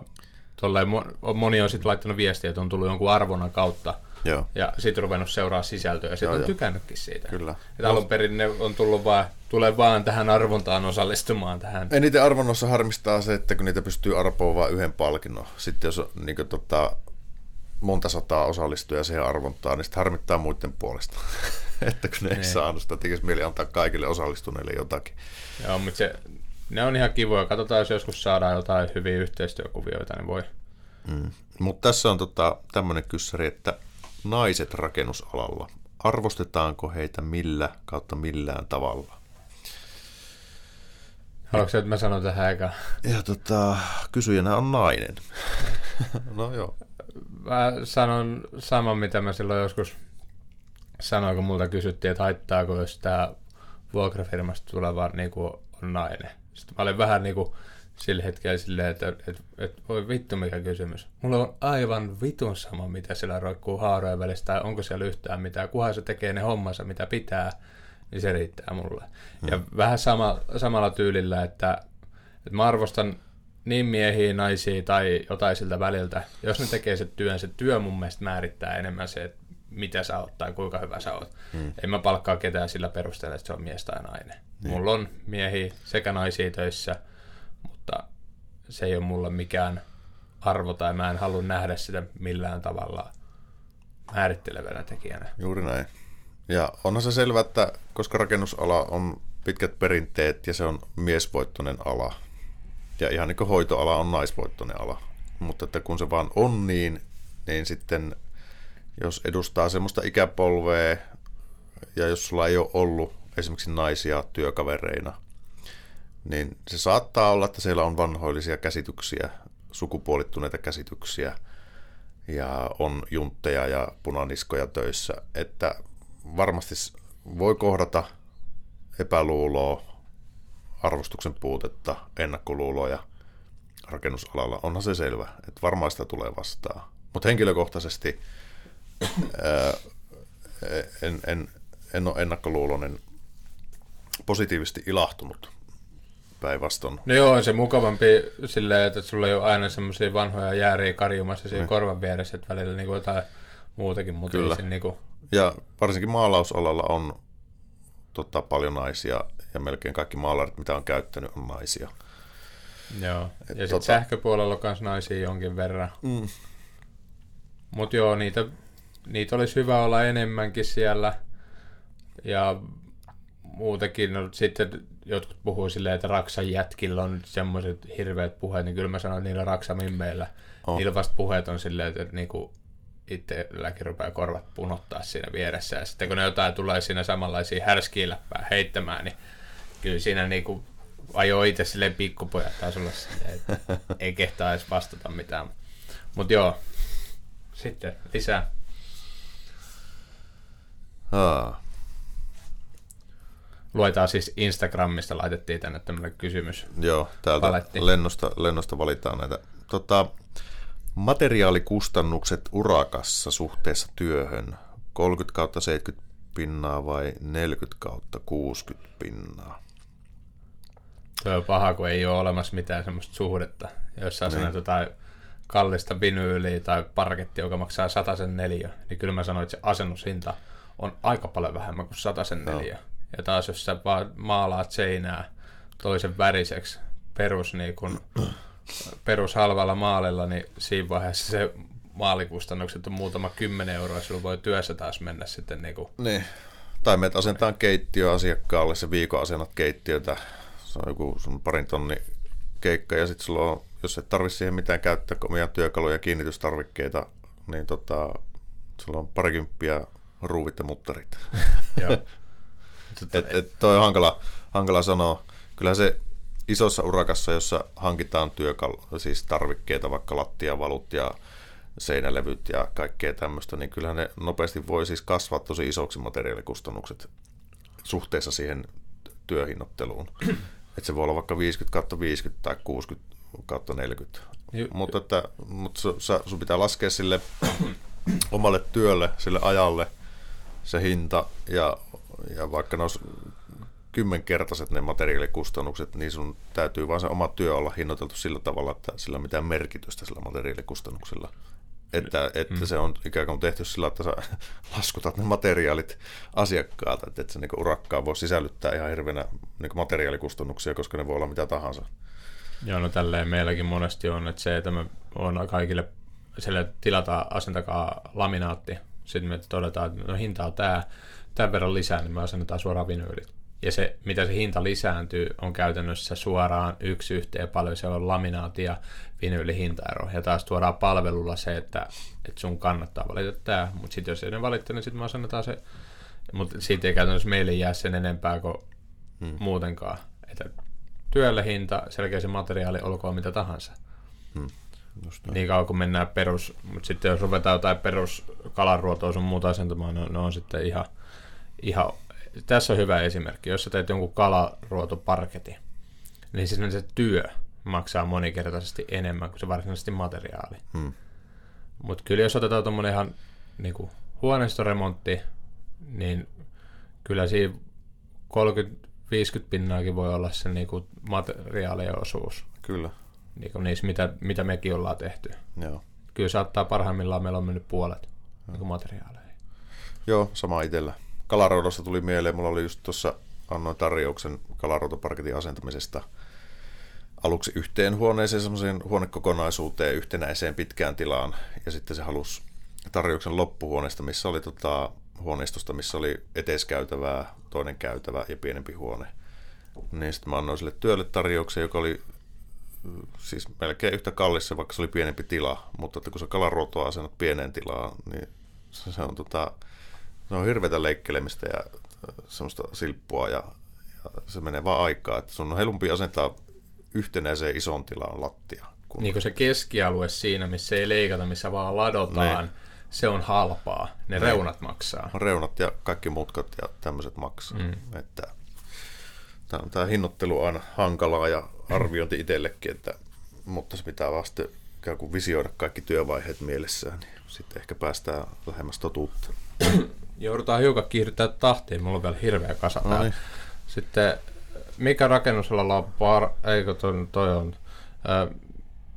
tolleen, mo- moni on sitten laittanut viestiä, että on tullut jonkun arvonnan kautta, Joo, ja sitten ruvennut seuraa sisältöä, ja sitten on joo. tykännytkin siitä. kyllä. Että alun perin ne on tullut vaan, tulee vaan tähän arvontaan osallistumaan tähän. Eniten arvonnossa harmistaa se, että kun niitä pystyy arpoon vain yhden palkinnon. Sitten jos on niin kuin, tota, monta sataa osallistujaa siihen arvontaan, niin sitten harmittaa muiden puolesta. että kun ne ei Niin. saanut sitä, tekisi mieli antaa kaikille osallistuneille jotakin. Joo, mutta se, ne on ihan kivoja. Katsotaan, jos joskus saadaan jotain hyviä yhteistyökuvioita, niin voi. Mm. Mutta tässä on tota, tämmöinen kyssäri, että naiset rakennusalalla, arvostetaanko heitä millä kautta millään tavalla? Haluatko että mä sanon tähän eka? Ja tota, kysyjänä on nainen. no joo. Mä sanon saman, mitä mä silloin joskus sanoin, kun multa kysyttiin, että haittaako, jos tämä vuokrafirmasta tuleva niin kuin on nainen. Sitten mä olin vähän niin kuin sillä hetkellä silleen, että, että, että, että voi vittu mikä kysymys. Mulla on aivan vitun sama, mitä siellä roikkuu haarojen välissä, tai onko siellä yhtään mitään. Kunhan se tekee ne hommansa, mitä pitää, niin se riittää mulle. Mm. Ja vähän sama, samalla tyylillä, että, että mä arvostan niin miehiä, naisia tai jotain siltä väliltä. Jos ne tekee se työn, se työ mun mielestä määrittää enemmän se, että mitä sä oot tai kuinka hyvä sä oot. Mm. En mä palkkaa ketään sillä perusteella, että se on mies tai nainen. Mm. Mulla on miehiä sekä naisia töissä, mutta se ei ole mulle mikään arvo tai mä en halua nähdä sitä millään tavalla määrittelevänä tekijänä. Juuri näin. Ja onhan se selvä, että koska rakennusala on pitkät perinteet ja se on miesvoittoinen ala, ja ihan niin kuin hoitoala on naisvoittoinen ala, mutta että kun se vaan on niin, niin sitten jos edustaa semmoista ikäpolvea, ja jos sulla ei ole ollut esimerkiksi naisia työkavereina, niin se saattaa olla, että siellä on vanhoillisia käsityksiä, sukupuolittuneita käsityksiä, ja on juntteja ja punaniskoja töissä, että varmasti voi kohdata epäluuloa, arvostuksen puutetta, ennakkoluuloja rakennusalalla. Onhan se selvä, että varmaan sitä tulee vastaan. Mutta henkilökohtaisesti ää, en, en, en ole ennakkoluuloinen positiivisesti ilahtunut päinvastoin. No joo, on se mukavampi silleen, että sulla ei ole aina semmoisia vanhoja jääriä karjumassa siinä mm. korvan vieressä, että välillä niin kuin jotain muutakin, mutta Kyllä. Niin kuin... Ja varsinkin maalausalalla on tota, paljon naisia, ja melkein kaikki maalarit, mitä on käyttänyt, on naisia. Joo, ja sitten tota... sähköpuolella on myös naisia jonkin verran. Mm. Mutta joo, niitä, niitä olisi hyvä olla enemmänkin siellä. Ja muutenkin, no sitten jotkut puhuu silleen, että Raksan jätkillä on semmoiset hirveät puheet, niin kyllä mä sanon, että niillä Raksamimmeillä, oh. niillä vasta puheet on silleen, että, että niinku itselläkin rupeaa korvat punottaa siinä vieressä. Ja sitten kun ne jotain tulee siinä samanlaisia härskiä läppää heittämään, niin kyllä siinä niinku ajoo itse silleen pikkupojat tasolla silleen, että ei kehtaa edes vastata mitään. Mutta joo, sitten lisää. Haa. Luetaan siis Instagramista, laitettiin tänne tämmöinen kysymys. Joo, täältä lennosta, lennosta valitaan näitä. Tota, materiaalikustannukset urakassa suhteessa työhön, 30 kautta 70 pinnaa vai 40 kautta 60 pinnaa? Se on paha, kun ei ole olemassa mitään semmoista suhdetta. Jos sä niin. jotain kallista vinyyliä tai parketti, joka maksaa sen neljä, niin kyllä mä sanoin, että se asennushinta on aika paljon vähemmän kuin sen neljä. No. Ja taas jos sä vaan maalaat seinää toisen väriseksi perus, niin kun, perus halvalla maalilla, niin siinä vaiheessa se maalikustannukset on muutama kymmenen euroa, sulla voi työssä taas mennä sitten niin kuin... Niin. Tai meitä asentaa keittiö asiakkaalle, se viikon asennat keittiötä, se on joku sun parin tonni keikka, ja sitten sulla on, jos et tarvitse siihen mitään käyttää omia työkaluja ja kiinnitystarvikkeita, niin tota, sulla on parikymppiä ruuvit ja muttarit. Joo. Et, et toi on hankala, hankala sanoa. Kyllä se isossa urakassa, jossa hankitaan työkalu, siis tarvikkeita, vaikka lattiavalut ja seinälevyt ja kaikkea tämmöistä, niin kyllähän ne nopeasti voi siis kasvaa tosi isoksi materiaalikustannukset suhteessa siihen työhinnoitteluun. että se voi olla vaikka 50 kautta 50 tai 60 kautta 40. Ju- mutta, että, mutta sun pitää laskea sille omalle työlle, sille ajalle se hinta ja, ja vaikka ne olisi kymmenkertaiset ne materiaalikustannukset, niin sun täytyy vaan se oma työ olla hinnoiteltu sillä tavalla, että sillä on mitään merkitystä sillä materiaalikustannuksella. Että, että mm. se on ikään kuin tehty sillä, että sä laskutat ne materiaalit asiakkaalta, että, että se niin urakkaa voi sisällyttää ihan hirveänä niin materiaalikustannuksia, koska ne voi olla mitä tahansa. Joo, no tälleen meilläkin monesti on, että se, että me on kaikille, sille tilataan, asentakaa laminaatti, sitten me todetaan, että no hinta on tämä, tämän verran lisää, niin me asennetaan suoraan vinyylit. Ja se, mitä se hinta lisääntyy, on käytännössä suoraan yksi yhteen paljon se on laminaati ja hintaero. Ja taas tuodaan palvelulla se, että, että sun kannattaa valita tämä, mutta sitten jos ei ne valitse, niin sitten me asennetaan se. Mutta siitä ei käytännössä meille jää sen enempää kuin hmm. muutenkaan. Että työlle hinta, selkeä se materiaali, olkoon mitä tahansa. Hmm. niin kauan kun mennään perus, mutta sitten jos ruvetaan jotain perus kalaruotoa sun muuta asentamaan, ne, ne on sitten ihan, ihan tässä on hyvä esimerkki. Jos sä teet jonkun kalaruotoparketin, niin siis se työ maksaa monikertaisesti enemmän kuin se varsinaisesti materiaali. Hmm. Mutta kyllä jos otetaan tuommoinen ihan niin kuin huoneistoremontti, niin kyllä siinä 30-50 pinnaakin voi olla se niin kuin materiaalien osuus. Kyllä. Niin kuin niissä, mitä, mitä mekin ollaan tehty. Joo. Kyllä saattaa parhaimmillaan meillä on mennyt puolet niin kuin materiaaleja. Joo, sama itsellä. Kalaroudosta tuli mieleen, mulla oli just tuossa annoin tarjouksen kalaroutoparketin asentamisesta. aluksi yhteen huoneeseen, semmoiseen huonekokonaisuuteen, yhtenäiseen pitkään tilaan, ja sitten se halusi tarjouksen loppuhuoneesta, missä oli tota, huoneistosta, missä oli eteiskäytävää, toinen käytävä ja pienempi huone. Niin sitten mä annoin sille työlle tarjouksen, joka oli siis melkein yhtä kallissa, vaikka se oli pienempi tila, mutta että kun sä kalaruotoa asennat pieneen tilaan, niin se, se on, tota, se on hirveätä leikkelemistä ja semmoista silppua ja, ja se menee vaan aikaa, että sun on helpompi asentaa yhtenäiseen ison tilaan lattia. Kun... Niin kuin se keskialue siinä, missä ei leikata, missä vaan ladotaan, ne. se on halpaa. Ne, ne reunat maksaa. Reunat ja kaikki mutkat ja tämmöiset maksaa. Mm. Että tämä, tämä hinnoittelu on aina hankalaa ja arviointi itsellekin, että, mutta se pitää vasta ikään kuin visioida kaikki työvaiheet mielessään, niin sitten ehkä päästään lähemmäs totuutta. Joudutaan hiukan kiihdyttää tahtiin, mulla on vielä hirveä kasa no niin. Sitten mikä rakennusalalla on par... Eikö toi, toi on... Ö,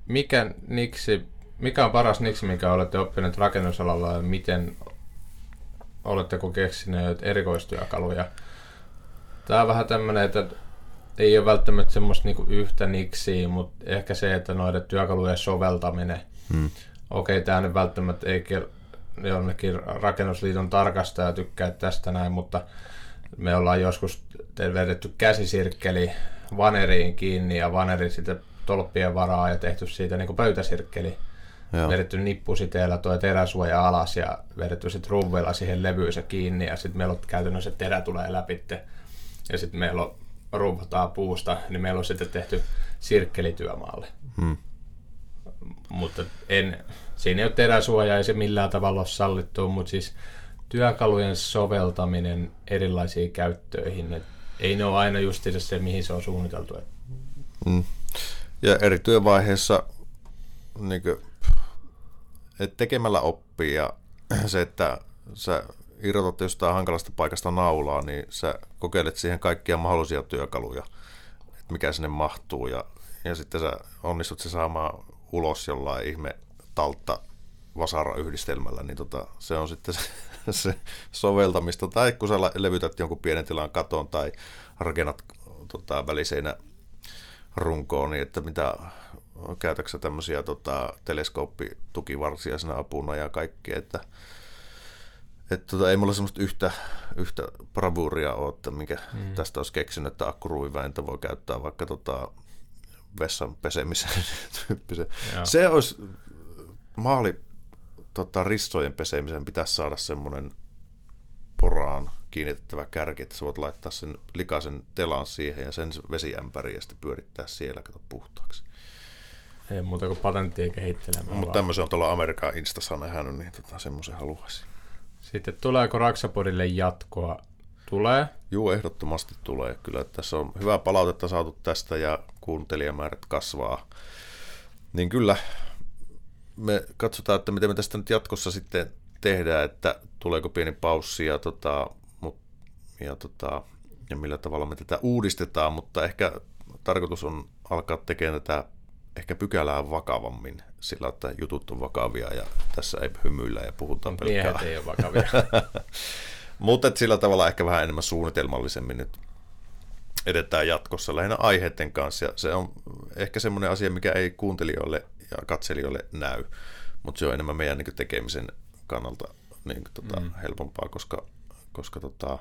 mikä, niksi, mikä on paras niksi, mikä olette oppineet rakennusalalla ja miten oletteko keksineet erikoistyökaluja? Tämä on vähän tämmöinen, että ei ole välttämättä semmoista niinku yhtä niksiä, mutta ehkä se, että noiden työkalujen soveltaminen. Hmm. Okei, okay, tämä nyt välttämättä ei jonnekin rakennusliiton tarkastaja tykkää tästä näin, mutta me ollaan joskus vedetty käsisirkkeli vaneriin kiinni ja vaneri sitten tolppien varaa ja tehty siitä niin pöytäsirkkeli. Joo. Vedetty nippusiteellä tuo teräsuoja alas ja vedetty sitten ruvella siihen levyysä kiinni ja sitten meillä on käytännössä terä tulee läpi ja sitten meillä on ruuvataan puusta, niin meillä on sitten tehty sirkkelityömaalle. Hmm. Mutta en, siinä ei ole teräsuoja, ei se millään tavalla ole sallittu, mutta siis työkalujen soveltaminen erilaisiin käyttöihin, et ei ne ole aina just se, mihin se on suunniteltu. Hmm. Ja eri työvaiheissa niin kuin, et tekemällä oppii ja se, että sä irrotat jostain hankalasta paikasta naulaa, niin sä kokeilet siihen kaikkia mahdollisia työkaluja, että mikä sinne mahtuu ja, ja sitten sä onnistut se saamaan ulos jollain ihme taltta vasara-yhdistelmällä, niin tota, se on sitten se, se soveltamista. Tai kun sä levytät jonkun pienen tilan katon tai rakennat tota, väliseinä runkoon, niin että mitä käytätkö tämmöisiä tota, teleskooppitukivarsia siinä apuna ja kaikkea, että että tota, ei mulla semmoista yhtä, yhtä bravuuria ole, että mikä mm. tästä olisi keksinyt, että akkuruiväintä voi käyttää vaikka tota, vessan pesemiseen tyyppisen. Se olisi maali tota, rissojen pesemisen pitäisi saada semmoinen poraan kiinnitettävä kärki, että sä voit laittaa sen likaisen telan siihen ja sen vesiämpäriin ja sitten pyörittää siellä, kato puhtaaksi. Ei muuta kuin patenttia kehittelemään. Mutta tämmöisen on tuolla Amerikan Instassa nähnyt, niin tota, semmoisen haluaisin. Sitten tuleeko Raksapodille jatkoa? Tulee? Joo, ehdottomasti tulee. Kyllä tässä on hyvää palautetta saatu tästä ja kuuntelijamäärät kasvaa. Niin kyllä me katsotaan, että miten me tästä nyt jatkossa sitten tehdään, että tuleeko pieni paussi ja, tota, mut, ja, tota, ja millä tavalla me tätä uudistetaan, mutta ehkä tarkoitus on alkaa tekemään tätä ehkä pykälää vakavammin sillä, että jutut on vakavia ja tässä ei hymyillä ja puhutaan pelkkää. Miehet ei ole vakavia. Mutta sillä tavalla ehkä vähän enemmän suunnitelmallisemmin nyt edetään jatkossa lähinnä aiheiden kanssa. Ja se on ehkä semmoinen asia, mikä ei kuuntelijoille ja katselijoille näy, mutta se on enemmän meidän niin tekemisen kannalta niin kuin, tota, mm. helpompaa, koska, koska tota,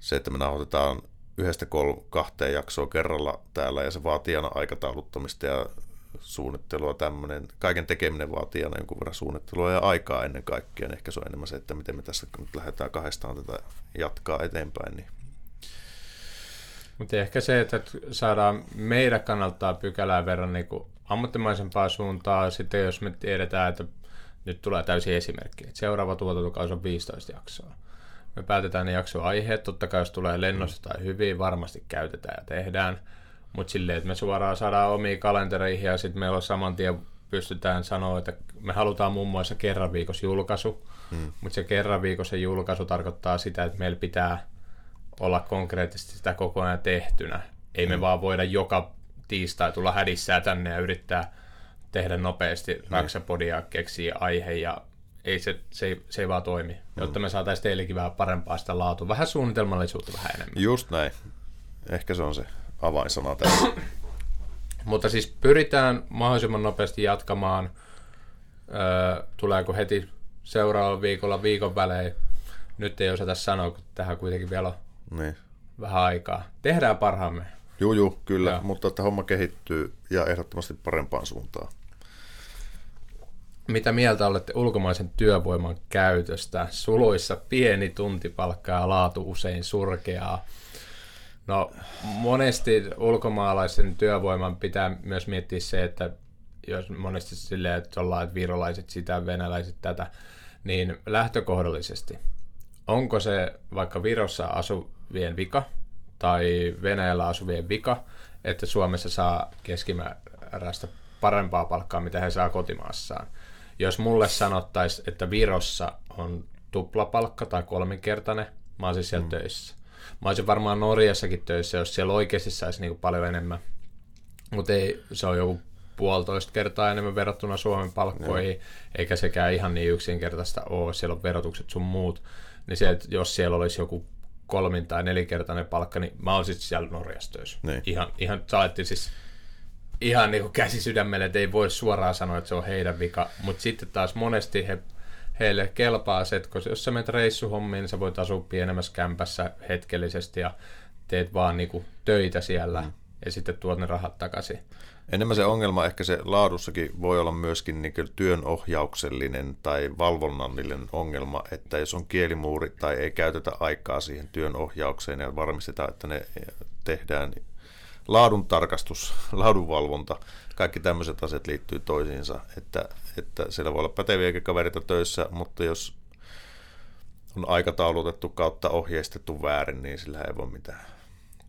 se, että me nauhoitetaan yhdestä kol- kahteen jaksoa kerralla täällä ja se vaatii aina aikatauluttamista ja suunnittelua tämmöinen. Kaiken tekeminen vaatii aina jonkun verran suunnittelua ja aikaa ennen kaikkea. Ehkä se on enemmän se, että miten me tässä nyt lähdetään kahdestaan tätä jatkaa eteenpäin. Niin. Mutta ehkä se, että saadaan meidän kannalta pykälää verran niin kuin ammattimaisempaa suuntaa. Sitten jos me tiedetään, että nyt tulee täysin esimerkki, että seuraava tuotantokausi on 15 jaksoa me päätetään ne jaksoaiheet, totta kai jos tulee lennossa tai hyvin, varmasti käytetään ja tehdään, mutta silleen, että me suoraan saadaan omiin kalentereihin ja sitten meillä on saman tien pystytään sanoa, että me halutaan muun muassa kerran viikossa julkaisu, hmm. mutta se kerran viikossa julkaisu tarkoittaa sitä, että meillä pitää olla konkreettisesti sitä koko ajan tehtynä. Ei me vaan voida joka tiistai tulla hädissään tänne ja yrittää tehdä nopeasti hmm. Raksapodia, keksiä aihe ja ei se, se, ei, se ei vaan toimi, mm. jotta me saataisiin teillekin vähän parempaa sitä laatua, vähän suunnitelmallisuutta vähän enemmän. Just näin. Ehkä se on se avainsana tässä. Mutta siis pyritään mahdollisimman nopeasti jatkamaan. Öö, tuleeko heti seuraavalla viikolla viikon välein? Nyt ei osata sanoa, kun tähän kuitenkin vielä on Niin. vähän aikaa. Tehdään parhaamme. Juu, juu, kyllä, Joo. mutta että homma kehittyy ja ehdottomasti parempaan suuntaan. Mitä mieltä olette ulkomaisen työvoiman käytöstä? Suluissa pieni tuntipalkka ja laatu usein surkeaa. No monesti ulkomaalaisen työvoiman pitää myös miettiä se, että jos monesti silleen, että ollaan, että virolaiset sitä, venäläiset tätä, niin lähtökohdallisesti, onko se vaikka Virossa asuvien vika tai Venäjällä asuvien vika, että Suomessa saa keskimääräistä parempaa palkkaa, mitä he saa kotimaassaan. Jos mulle sanottaisiin, että Virossa on tuplapalkka tai kolminkertainen, mä olisin siellä mm. töissä. Mä olisin varmaan Norjassakin töissä, jos siellä oikeasti saisi niin paljon enemmän. Mutta ei, se on joku puolitoista kertaa enemmän verrattuna Suomen palkkoihin, eikä sekään ihan niin yksinkertaista ole, siellä on verotukset sun muut, niin se, että jos siellä olisi joku kolmin tai nelikertainen palkka, niin mä olisin siellä Norjassa töissä. Niin. Ihan, ihan saatiin siis ihan niin kuin käsi sydämelle, että ei voi suoraan sanoa, että se on heidän vika, mutta sitten taas monesti he, heille kelpaa se, että jos sä menet reissuhommiin, niin sä voit asua pienemmässä kämpässä hetkellisesti ja teet vaan niin kuin töitä siellä mm. ja sitten tuot ne rahat takaisin. Enemmän se ongelma ehkä se laadussakin voi olla myöskin niin työnohjauksellinen tai valvonnallinen ongelma, että jos on kielimuuri tai ei käytetä aikaa siihen työnohjaukseen ja varmistetaan, että ne tehdään laadun tarkastus, laadunvalvonta, kaikki tämmöiset asiat liittyy toisiinsa, että, että siellä voi olla päteviäkin kaverita töissä, mutta jos on aikataulutettu kautta ohjeistettu väärin, niin sillä ei voi mitään.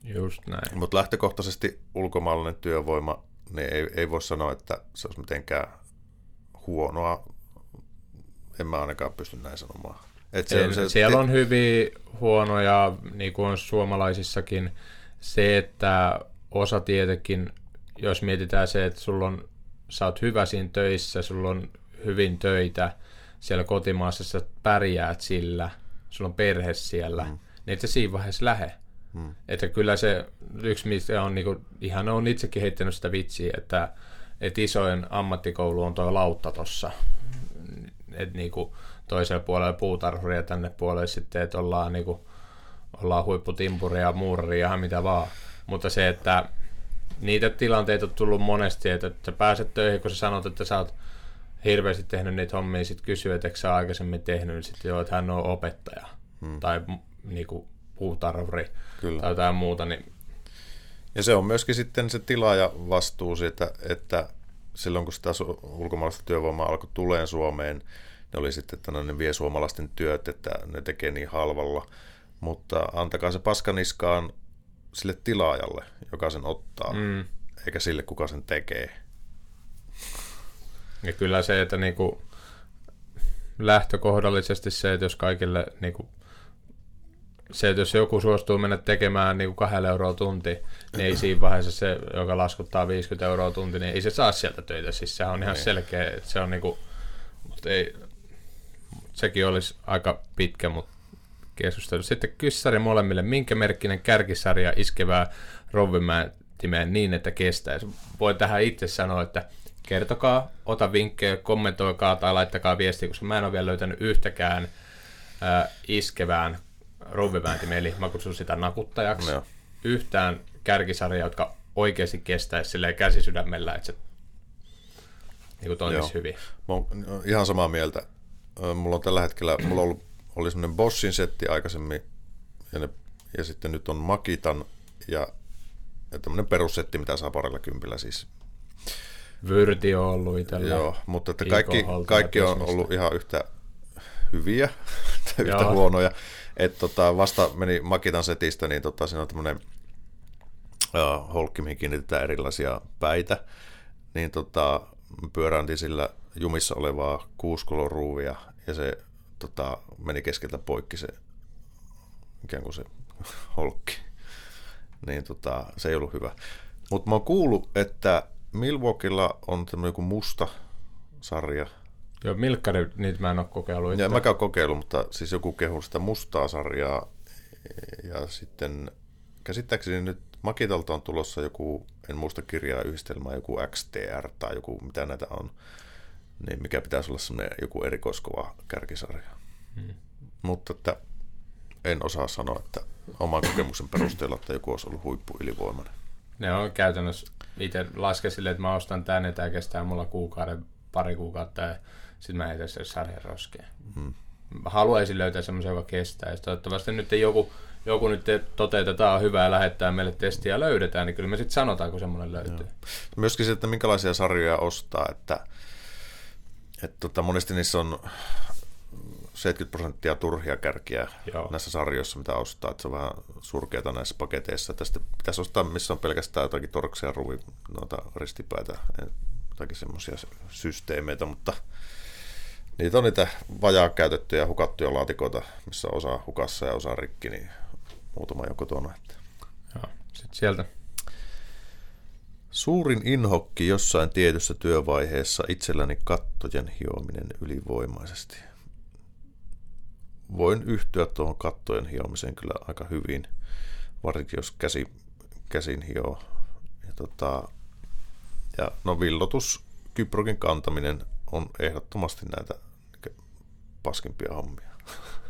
Just näin. Mutta lähtökohtaisesti ulkomaalainen työvoima, niin ei, ei voi sanoa, että se olisi mitenkään huonoa. En mä ainakaan pysty näin sanomaan. Et Se, se, siellä on hyviä huonoja, niin kuin on suomalaisissakin, se, että osa tietenkin, jos mietitään se, että sulla on, sä oot hyvä siinä töissä, sulla on hyvin töitä siellä kotimaassa, sä pärjäät sillä, sulla on perhe siellä, mm. niin et sä siinä vaiheessa lähe. Mm. Että kyllä se yksi, mistä on niinku, ihan on itsekin heittänyt sitä vitsiä, että, että isoin ammattikoulu on tuo lautta tossa. Että niinku toisella puolella puutarhuria tänne puolelle sitten, että ollaan niinku, ollaan huipputimpuria, muuraria ja mitä vaan. Mutta se, että niitä tilanteita on tullut monesti, että, että sä pääset töihin, kun sä sanot, että sä oot hirveästi tehnyt niitä hommia, sit kysyy, että eikö sä aikaisemmin tehnyt, niin sitten joo, että hän on opettaja hmm. tai niinku puutarhuri Kyllä. tai jotain muuta, niin Ja se on myöskin sitten se tilaaja vastuu siitä, että silloin kun sitä ulkomaalaista työvoimaa alkoi tuleen Suomeen, ne oli sitten, että no, ne vie suomalaisten työt, että ne tekee niin halvalla. Mutta antakaa se paskaniskaan sille tilaajalle, joka sen ottaa, mm, eikä sille, kuka sen tekee. ja kyllä se, että niinku lähtökohdallisesti se, että jos kaikille niinku, se, että jos joku suostuu mennä tekemään niinku kahdella euroa tunti, niin ei siinä vaiheessa se, joka laskuttaa 50 euroa tunti, niin ei se saa sieltä töitä. Siis sehän on ihan Niin. selkeä, että se on niinku, mutta ei, sekin olisi aika pitkä, mutta keskustelu. Sitten kyssäri molemmille, minkä merkkinen kärkisarja iskevää rovvimätimeen niin, että kestäisi. Voi tähän itse sanoa, että kertokaa, ota vinkkejä, kommentoikaa tai laittakaa viestiä, koska mä en ole vielä löytänyt yhtäkään ää, iskevään rovvimätimeen, eli mä kutsun sitä nakuttajaksi. Joo. Yhtään kärkisarjaa, jotka oikeasti kestäisi silleen käsisydämellä, että se niin toimisi Joo. hyvin. Mä oon ihan samaa mieltä. Mulla on tällä hetkellä, mulla on ollut, oli semmoinen Boschin setti aikaisemmin, ja, ne, ja sitten nyt on Makitan, ja, ja tämmöinen perussetti, mitä saa parilla kympillä siis. Vyrti on ollut itsellä. Joo, mutta että IK kaikki, kaikki on ollut ihan yhtä hyviä tai yhtä Joo. huonoja. Et tota, vasta meni Makitan setistä, niin tota, siinä on tämmöinen uh, holkki, mihin kiinnitetään erilaisia päitä. Niin tota, mä pyörääntin sillä jumissa olevaa kuuskoloruuvia ja se tota, meni keskeltä poikki se ikään kuin se holkki. Niin tota, se ei ollut hyvä. Mutta mä oon kuullut, että Milwaukeella on tämmöinen musta sarja. Joo, Milkkari, niitä mä en ole kokeillut. Ja itse. mä käyn kokeilu, mutta siis joku kehu sitä mustaa sarjaa. Ja sitten käsittääkseni nyt Makitalta on tulossa joku, en muista kirjaa yhdistelmää, joku XTR tai joku, mitä näitä on, niin mikä pitäisi olla semmoinen joku erikoiskova kärkisarja. Hmm. Mutta että en osaa sanoa, että oman kokemuksen perusteella, että joku olisi ollut huippu ylivoimainen. Ne on käytännössä, itse lasken silleen, että mä ostan tänne, tämä kestää mulla kuukauden, pari kuukautta ja sitten mä heitän sen sarjan roskeen. Hmm. Haluaisin löytää semmoisen, joka kestää. Ja toivottavasti nyt joku, joku nyt toteutetaan hyvää ja lähettää meille testiä ja löydetään, niin kyllä me sitten sanotaan, kun semmoinen löytyy. Joo. Myöskin se, että minkälaisia sarjoja ostaa, että, että tota, monesti niissä on 70 prosenttia turhia kärkiä Joo. näissä sarjoissa, mitä ostaa. Että se on vähän surkeata näissä paketeissa. Tästä pitäisi ostaa, missä on pelkästään jotakin torksia, ruvi, noita ristipäitä, jotakin semmoisia systeemeitä, mutta niitä on niitä vajaa käytettyjä hukattuja laatikoita, missä on osa hukassa ja osa rikki, niin muutama jo kotona. Että. Joo, sitten sieltä. Suurin inhokki jossain tietyssä työvaiheessa itselläni kattojen hiominen ylivoimaisesti voin yhtyä tuohon kattojen hiomiseen kyllä aika hyvin, varsinkin jos käsi, käsin hioo. Ja, tota, ja no villotus, kyprokin kantaminen on ehdottomasti näitä paskimpia hommia.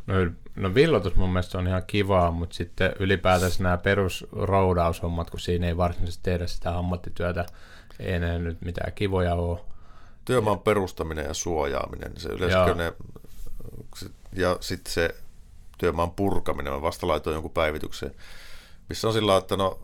No, no villotus mun mielestä on ihan kivaa, mutta sitten ylipäätänsä nämä perusroudaushommat, kun siinä ei varsinaisesti tehdä sitä ammattityötä, ei ne nyt mitään kivoja ole. Työmaan perustaminen ja suojaaminen, niin se yleensä ne ja sitten se työmaan purkaminen. Mä vasta laitoin jonkun päivityksen, missä on sillä että no,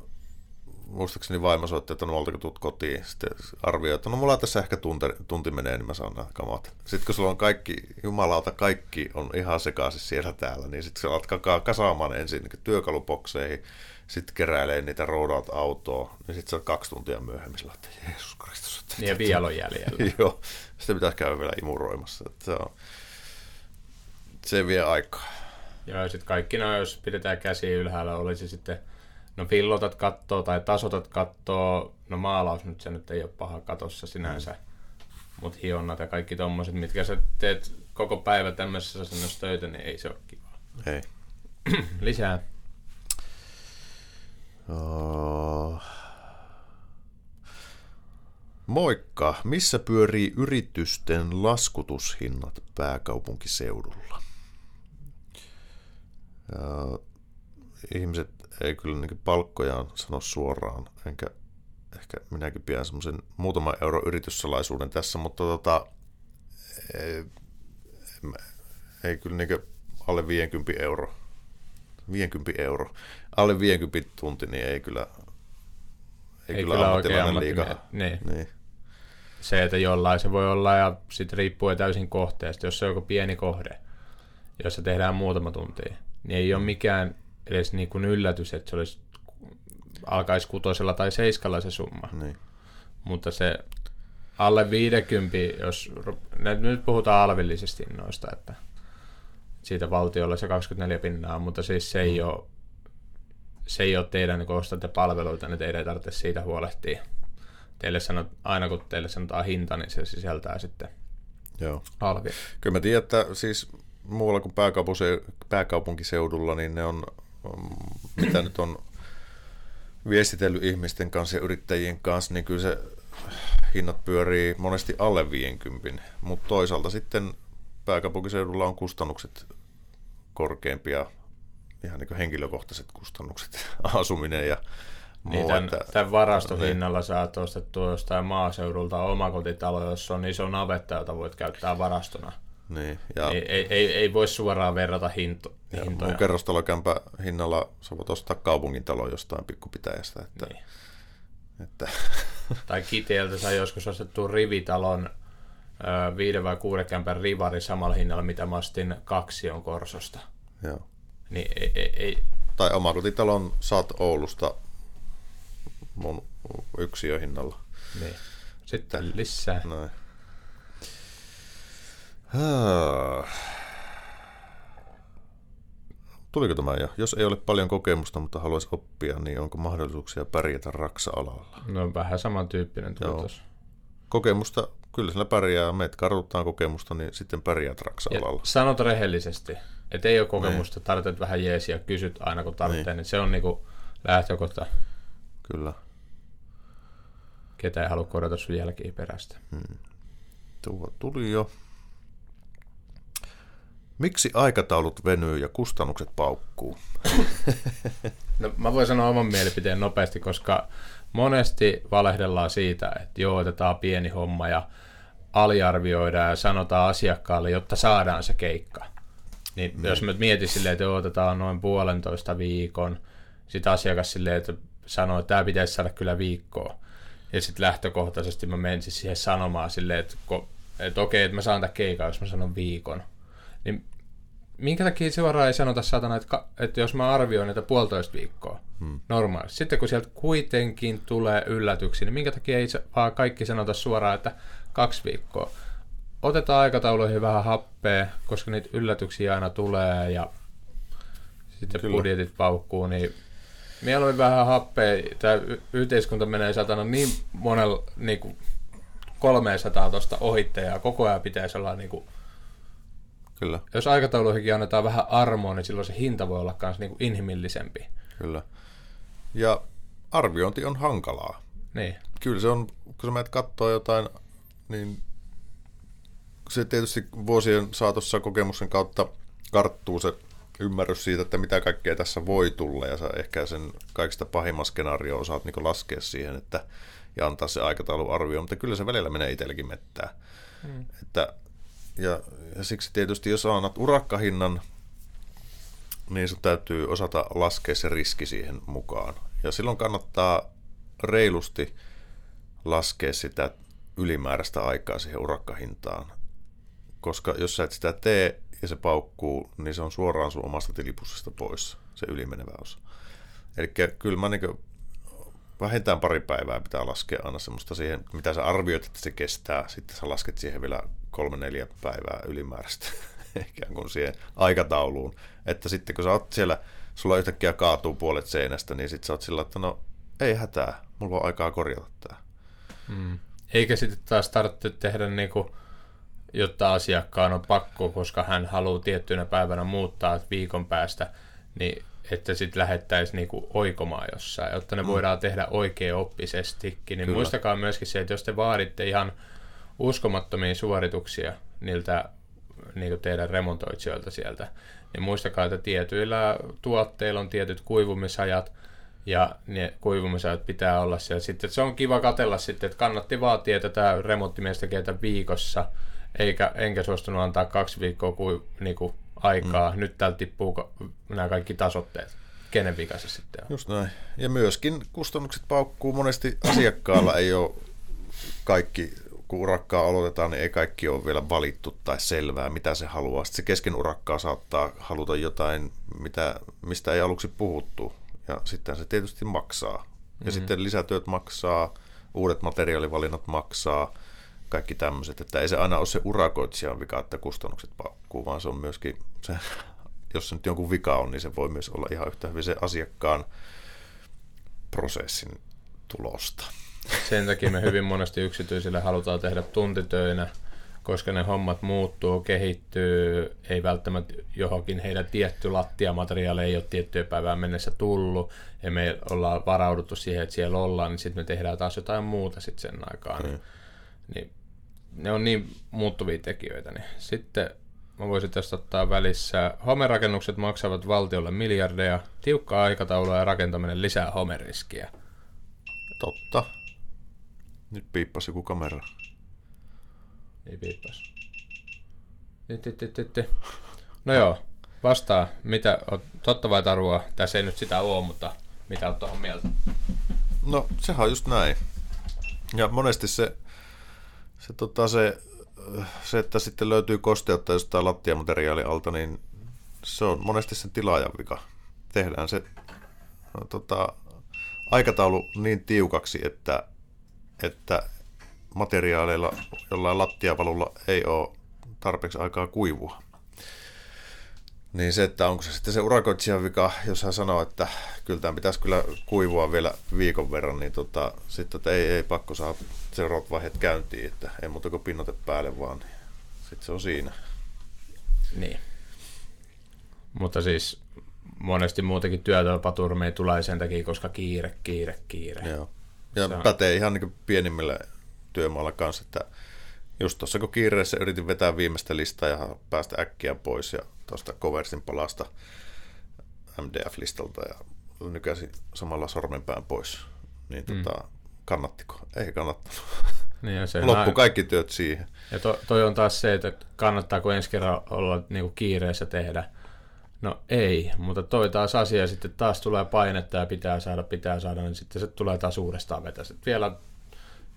muistaakseni vaimo soitti, että no kun tuut kotiin, sitten arvioi, että no mulla tässä ehkä tunti, tunti menee, niin mä saan nämä kamat. Sitten kun sulla on kaikki, jumalauta, kaikki on ihan sekaisin siellä täällä, niin sitten sä alat kasaamaan ensin niin työkalupokseihin, sitten keräilee niitä roudaat autoa, niin sitten se on kaksi tuntia myöhemmin sillä, että Jeesus Kristus. Että, niin ja vielä on jäljellä. Joo, sitten pitäisi käydä vielä imuroimassa. Että se on, se vie aikaa. Joo, ja sitten kaikki no, jos pidetään käsi ylhäällä, olisi sitten, no fillotat kattoo tai tasotat kattoo, no maalaus nyt se nyt ei ole paha katossa sinänsä, mutta hionnat ja kaikki tommoset, mitkä sä teet koko päivä tämmöisessä asennossa töitä, niin ei se ole kivaa. Ei. Lisää. Oh. Moikka! Missä pyörii yritysten laskutushinnat pääkaupunkiseudulla? Ja ihmiset ei kyllä niin palkkojaan sano suoraan, enkä ehkä minäkin pidän semmoisen muutaman euro yrityssalaisuuden tässä, mutta tota, ei, ei kyllä niin alle 50 euro, 50 euro, alle 50 tunti, niin ei kyllä, ei, ei kyllä, kyllä ammattilainen liikaa. Niin. niin. Se, että jollain se voi olla ja sitten riippuu täysin kohteesta. Jos se on joku pieni kohde, jossa tehdään muutama tunti, niin ei ole mikään edes niin kuin yllätys, että se olisi, alkaisi kutosella tai seiskalla se summa. Niin. Mutta se alle 50, jos nyt puhutaan alvillisesti noista, että siitä valtiolla se 24 pinnaa, mutta siis se ei mm. ole se ei ole teidän, niin kun ostatte palveluita, niin teidän ei tarvitse siitä huolehtia. Teille sanot, aina kun teille sanotaan hinta, niin se sisältää sitten Joo. alvi. Kyllä mä tiedän, että siis muualla kuin pääkaupunkiseudulla, niin ne on, mitä nyt on viestitellyt ihmisten kanssa ja yrittäjien kanssa, niin kyllä se hinnat pyörii monesti alle 50, mutta toisaalta sitten pääkaupunkiseudulla on kustannukset korkeampia, ihan niin kuin henkilökohtaiset kustannukset, asuminen ja muu. Niin tämän, että, tämän varastohinnalla niin. saat ostettua jostain maaseudulta omakotitalo, jossa on iso navetta, jota voit käyttää varastona. Niin, ja ei, ei, ei, ei voi suoraan verrata hinto, ja hintoja. Mun kerrostalokämpä hinnalla sä voit ostaa kaupungintalo jostain pikkupitäjästä. Että, niin. että. tai Kiteeltä sai joskus ostettu rivitalon ö, viiden vai kuuden kämpän rivari samalla hinnalla, mitä mä ostin on Korsosta. Joo. Niin ei, ei, ei. Tai omakotitalon saat Oulusta mun yksiöhinnalla. Niin. Sitten lisää. Noin. Tuliko tämä jo? Jos ei ole paljon kokemusta, mutta haluaisi oppia, niin onko mahdollisuuksia pärjätä raksa-alalla? No vähän samantyyppinen tuotos. Kokemusta, kyllä sillä pärjää. Meitä kartuttaa kokemusta, niin sitten pärjäät raksa-alalla. Ja sanot rehellisesti, että ei ole kokemusta, niin. tarvitset vähän jeesiä, kysyt aina kun tarvitsee, niin. niin se on niinku lähtökohta. Kyllä. Ketä ei halua korjata sun jälkiä perästä. Tuo tuli jo. Miksi aikataulut venyy ja kustannukset paukkuu? No, mä voin sanoa oman mielipiteen nopeasti, koska monesti valehdellaan siitä, että joo, otetaan pieni homma ja aliarvioidaan ja sanotaan asiakkaalle, jotta saadaan se keikka. Niin mm. jos mä mietin silleen, että joo, otetaan noin puolentoista viikon, sitten asiakas silleen, että sanoo, että tämä pitäisi saada kyllä viikkoa. Ja sitten lähtökohtaisesti mä menisin siihen sanomaan silleen, että, että okei, että mä saan tämän keikan, jos mä sanon viikon. Niin minkä takia suoraan ei sanota satana, että, ka- että jos mä arvioin niitä puolitoista viikkoa hmm. normaalisti. Sitten kun sieltä kuitenkin tulee yllätyksiä, niin minkä takia ei vaan kaikki sanota suoraan, että kaksi viikkoa. Otetaan aikatauluihin vähän happea, koska niitä yllätyksiä aina tulee ja sitten Kyllä. budjetit paukkuu, niin mieluummin vähän happea. Tämä yhteiskunta menee satana niin monella niin kuin 300 tuosta ohitte ja koko ajan pitäisi olla niin kuin, Kyllä, jos aikatauluihinkin annetaan vähän armoa, niin silloin se hinta voi olla myös niin inhimillisempi. kyllä. Ja arviointi on hankalaa. Niin. Kyllä se on, kun sä menet kattoo jotain, niin se tietysti vuosien saatossa kokemuksen kautta karttuu se ymmärrys siitä, että mitä kaikkea tässä voi tulla, ja sä ehkä sen kaikista pahimman skenaario osaat niin laskea siihen, että ja antaa se aikatauluarvio, mutta kyllä se välillä menee itsellekin mettää. Mm. Että, ja, ja siksi tietysti, jos annat urakkahinnan, niin sun täytyy osata laskea se riski siihen mukaan. Ja silloin kannattaa reilusti laskea sitä ylimääräistä aikaa siihen urakkahintaan. Koska jos sä et sitä tee ja se paukkuu, niin se on suoraan sun omasta tilipussista pois, se ylimenevä osa. Eli kyllä mä niin vähintään pari päivää pitää laskea aina semmoista siihen, mitä sä arvioit, että se kestää. Sitten sä lasket siihen vielä kolme, neljä päivää ylimääräistä ikään kuin siihen aikatauluun. Että sitten kun sä oot siellä, sulla yhtäkkiä kaatuu puolet seinästä, niin sitten sä oot sillä, että no ei hätää, mulla on aikaa korjata tää. Mm. Eikä sitten taas tarvitse tehdä niinku, jotta asiakkaan on pakko, koska hän haluaa tiettynä päivänä muuttaa viikon päästä, niin että sitten lähettäisiin niinku oikomaan jossain, jotta ne mm. voidaan tehdä oikein oppisestikin. Niin Kyllä. muistakaa myöskin se, että jos te vaaditte ihan uskomattomia suorituksia niiltä niin teidän remontoitsijoilta sieltä, niin muistakaa, että tietyillä tuotteilla on tietyt kuivumisajat, ja ne kuivumisajat pitää olla siellä. Sitten se on kiva katella sitten, että kannatti vaatia, että tämä remonttimies tekee tämän viikossa, eikä, enkä suostunut antaa kaksi viikkoa kui, niin kuin aikaa. Mm. Nyt täältä tippuu nämä kaikki tasotteet. Kenen vika se sitten on? Just näin. Ja myöskin kustannukset paukkuu. Monesti asiakkaalla ei ole kaikki, kun urakkaa aloitetaan, niin ei kaikki ole vielä valittu tai selvää, mitä se haluaa. Sitten se kesken urakkaa saattaa haluta jotain, mitä, mistä ei aluksi puhuttu. Ja sitten se tietysti maksaa. Ja mm-hmm. sitten lisätyöt maksaa, uudet materiaalivalinnat maksaa, kaikki tämmöiset. Että ei se aina ole se urakoitsijan vika, että kustannukset paukkuu, vaan se on myöskin se, jos se nyt jonkun vika on, niin se voi myös olla ihan yhtä hyvin se asiakkaan prosessin tulosta. Sen takia me hyvin monesti yksityisille halutaan tehdä tuntitöinä, koska ne hommat muuttuu, kehittyy, ei välttämättä johonkin heidän tietty lattiamateriaali ei ole tiettyä päivää mennessä tullut, ja me ollaan varauduttu siihen, että siellä ollaan, niin sitten me tehdään taas jotain muuta sitten sen aikaan. Niin, niin ne on niin muuttuvia tekijöitä. Niin. Sitten mä voisin tästä ottaa välissä. Homerakennukset maksavat valtiolle miljardeja, tiukkaa aikataulua ja rakentaminen lisää homeriskiä. Totta. Nyt piippasi joku kamera. Ei piippas. No joo, vastaa. Mitä, oot, totta vai tarua? Tässä ei nyt sitä ole, mutta mitä oot tuohon mieltä? No, sehän on just näin. Ja monesti se, se, tota, se, se, että sitten löytyy kosteutta jostain lattiamateriaali alta, niin se on monesti sen tilaajan vika. Tehdään se no, tota, aikataulu niin tiukaksi, että, että materiaaleilla jollain lattiavalulla ei ole tarpeeksi aikaa kuivua. Niin se, että onko se sitten se urakoitsijan vika, jos hän sanoo, että kyllä tämän pitäisi kyllä kuivua vielä viikon verran, niin tota, sitten että ei, ei pakko saa seuraavat vaiheet käyntiin, että ei muuta kuin pinnote päälle vaan, niin sitten se on siinä. Niin. Mutta siis monesti muutakin työtapaturmeja tulee sen takia, koska kiire, kiire, kiire. Joo. Ja Se on- pätee ihan niin pienimmillä työmailla kanssa, että just tuossa kun kiireessä yritin vetää viimeistä listaa ja päästä äkkiä pois ja tuosta Coversin palasta MDF-listalta ja nykäsin samalla sormenpään pois, niin tota, kannattiko? Ei kannattanut. Niin ja se Loppu kaikki työt siihen. Ja to, toi on taas se, että kannattaako ensi kerran olla niinku kiireessä tehdä. No ei, mutta toi taas asia sitten taas tulee painetta ja pitää saada, pitää saada, niin sitten se tulee taas uudestaan vetä. Sitten vielä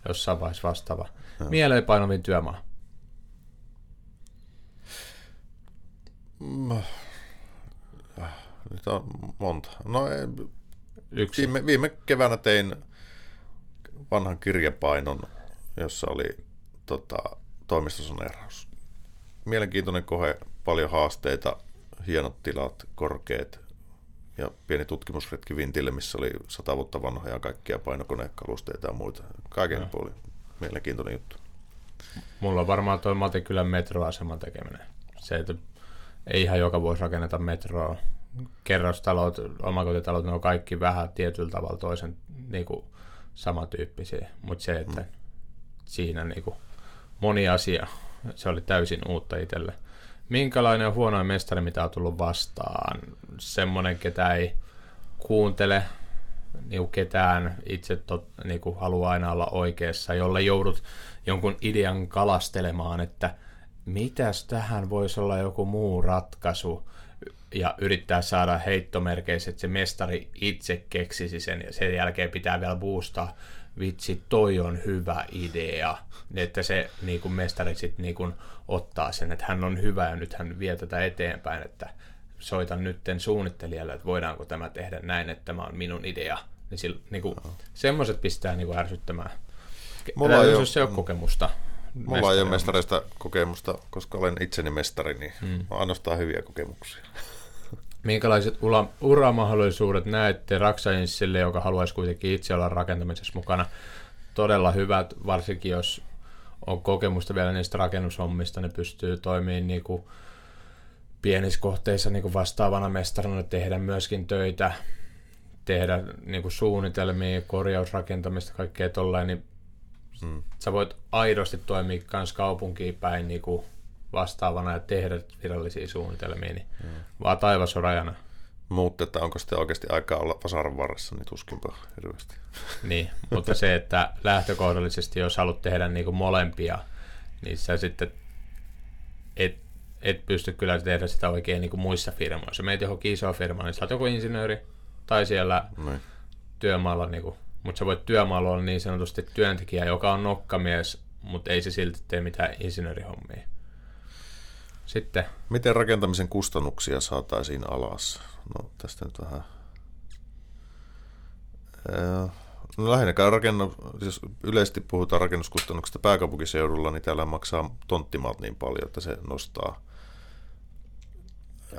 jossain vaiheessa vastaava. Mieleenpainovin työmaa. Mm. Nyt on monta. No ei, Yksi. viime, viime keväänä tein vanhan kirjapainon, jossa oli tota, toimistosaneeraus. Mielenkiintoinen kohe, paljon haasteita, hienot tilat, korkeat ja pieni tutkimusretki Vintille, missä oli sata vuotta vanhoja kaikkia painokonekalusteita ja muita. Kaiken Joo. puolin mielenkiintoinen juttu. Mulla on varmaan toi Matikylän metroaseman tekeminen. Se, että ei ihan joka vuosi rakenneta metroa. Kerrostalot, omakotitalot, ne on kaikki vähän tietyllä tavalla toisen niin kuin, samantyyppisiä. Mutta se, että siinä niin kuin, moni asia, se oli täysin uutta itselle. Minkälainen on huonoin mestari, mitä on tullut vastaan? Semmoinen, ketä ei kuuntele niin ketään itse tot, niin kuin haluaa aina olla oikeassa, jolle joudut jonkun idean kalastelemaan, että mitäs tähän voisi olla joku muu ratkaisu ja yrittää saada heittomerkeissä, että se mestari itse keksisi sen ja sen jälkeen pitää vielä boostaa, vitsi, toi on hyvä idea, että se niin kuin mestari sitten niin kuin ottaa sen, että hän on hyvä ja nyt hän vie tätä eteenpäin, että soitan nytten suunnittelijalle, että voidaanko tämä tehdä näin, että tämä on minun idea. Niin, sillä, niin kuin, semmoiset pistää niin kuin ärsyttämään. Mulla ei ole- se ole kokemusta. Mulla ei ole mestareista kokemusta, koska olen itseni mestari, niin mm. ainoastaan hyviä kokemuksia. Minkälaiset ura, uramahdollisuudet näette Raksainsille, joka haluaisi kuitenkin itse olla rakentamisessa mukana? Todella hyvät, varsinkin jos on kokemusta vielä niistä rakennushommista, ne pystyy toimimaan niin kuin pienissä kohteissa niin kuin vastaavana mestarina, tehdä myöskin töitä, tehdä niin kuin suunnitelmia, korjausrakentamista, kaikkea tollain, niin Mm. sä voit aidosti toimia kans kaupunkiin päin niin kuin vastaavana ja tehdä virallisia suunnitelmia, niin mm. vaan taivas on rajana. Mutta että onko sitten oikeasti aikaa olla vasaran varressa, niin tuskinpa hirveästi. Niin, mutta se, että lähtökohdallisesti jos haluat tehdä niin kuin molempia, niin sä sitten et, et pysty kyllä tehdä sitä oikein niin kuin muissa firmoissa. Meet johonkin isoon firmaan, niin sä oot joku insinööri tai siellä Niin. työmaalla, niin kuin, mutta sä voit työmaalla olla niin sanotusti työntekijä, joka on nokkamies, mutta ei se silti tee mitään insinöörihommia. Sitten Miten rakentamisen kustannuksia saataisiin alas? No tästä nyt vähän... No lähinnä rakennus, jos yleisesti puhutaan rakennuskustannuksista pääkaupunkiseudulla, niin täällä maksaa tonttimaat niin paljon, että se nostaa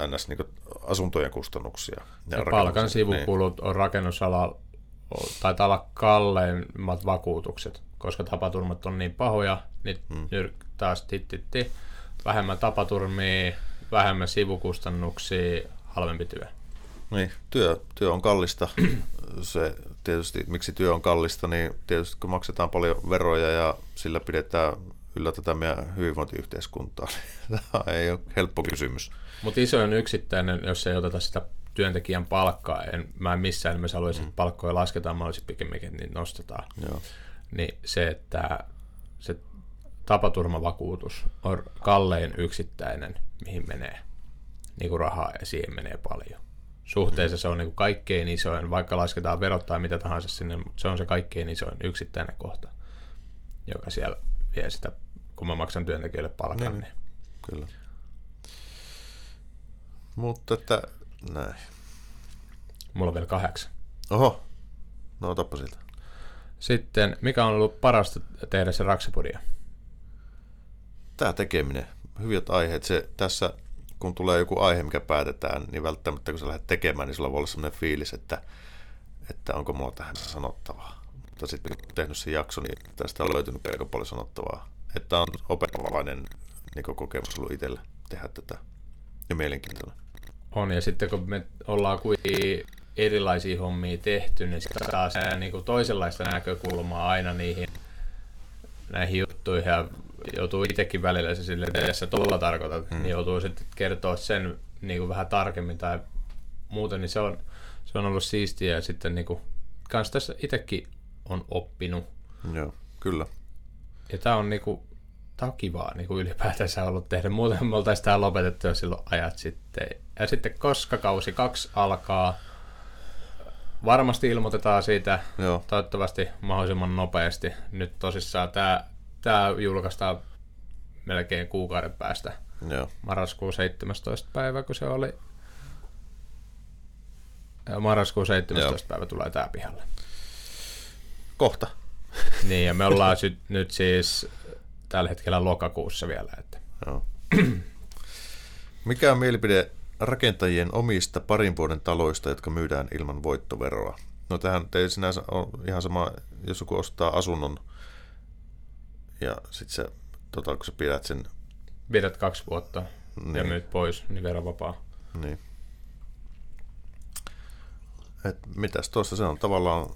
ns. Niin asuntojen kustannuksia. Ja rakennuksen- palkan sivukulut on rakennusalalla, taitaa olla kalleimmat vakuutukset, koska tapaturmat on niin pahoja, niin hmm. taas titti, vähemmän tapaturmia, vähemmän sivukustannuksia, halvempi työ. Niin, työ, työ on kallista. Se tietysti, miksi työ on kallista, niin tietysti kun maksetaan paljon veroja ja sillä pidetään yllä tätä meidän hyvinvointiyhteiskuntaa, niin tämä ei ole helppo kysymys. Mutta isoin yksittäinen, jos ei oteta sitä työntekijän palkkaa, en, mä en missään nimessä haluaisi, että palkkoja lasketaan, mä olisin pikemminkin, niitä nostetaan. Joo. Niin se, että se tapaturmavakuutus on kallein yksittäinen, mihin menee niin kuin rahaa ja siihen menee paljon. Suhteessa se on niin kuin kaikkein isoin, vaikka lasketaan verot tai mitä tahansa sinne, mutta se on se kaikkein isoin yksittäinen kohta, joka siellä vie sitä, kun mä maksan työntekijöille palkan. Niin, Niin. Kyllä. Mutta että näin. Mulla on vielä kahdeksan. Oho, no otappa siltä. Sitten, mikä on ollut parasta tehdä se raksapodia? Tämä tekeminen, hyvät aiheet, se tässä kun tulee joku aihe, mikä päätetään, niin välttämättä kun sä lähdet tekemään, niin sulla voi olla sellainen fiilis, että, että onko mulla tähän sanottavaa. Mutta sitten kun tehnyt sen jakson, niin tästä on löytynyt aika paljon sanottavaa. Että on opettavainen niin kokemus ollut itsellä tehdä tätä ja mielenkiintoinen. On, ja sitten kun me ollaan kuitenkin erilaisia hommia tehty, niin sitten saa niin toisenlaista näkökulmaa aina niihin näihin juttuihin ja joutuu itsekin välillä se sille, että jos sä tuolla tarkoitat, hmm. niin joutuu sitten kertoa sen niin kuin vähän tarkemmin tai muuten, niin se on, se on ollut siistiä ja sitten niin kuin, kans tässä itsekin on oppinut. Joo, kyllä. Ja tää on niinku, tää on kivaa niinku ylipäätänsä ollut tehdä. Muuten me oltaisiin tää lopetettu jo silloin ajat sitten. Ja sitten koska kausi kaksi alkaa, varmasti ilmoitetaan siitä Joo. toivottavasti mahdollisimman nopeasti. Nyt tosissaan tää, tää julkaistaan melkein kuukauden päästä. Joo. Marraskuun 17. päivä, kun se oli. Ja marraskuun 17. päivä tulee tää pihalle. Kohta. Niin, ja me ollaan sy- nyt siis tällä hetkellä lokakuussa vielä. Että. Joo. Mikä on mielipide rakentajien omista parin vuoden taloista, jotka myydään ilman voittoveroa? No tähän ei sinänsä ole ihan sama, jos joku ostaa asunnon ja sitten se, tota, kun sä pidät sen, Pidät kaksi vuotta niin. ja Niin. myyt pois, niin verovapaa. niin. Et mitäs tuossa se on tavallaan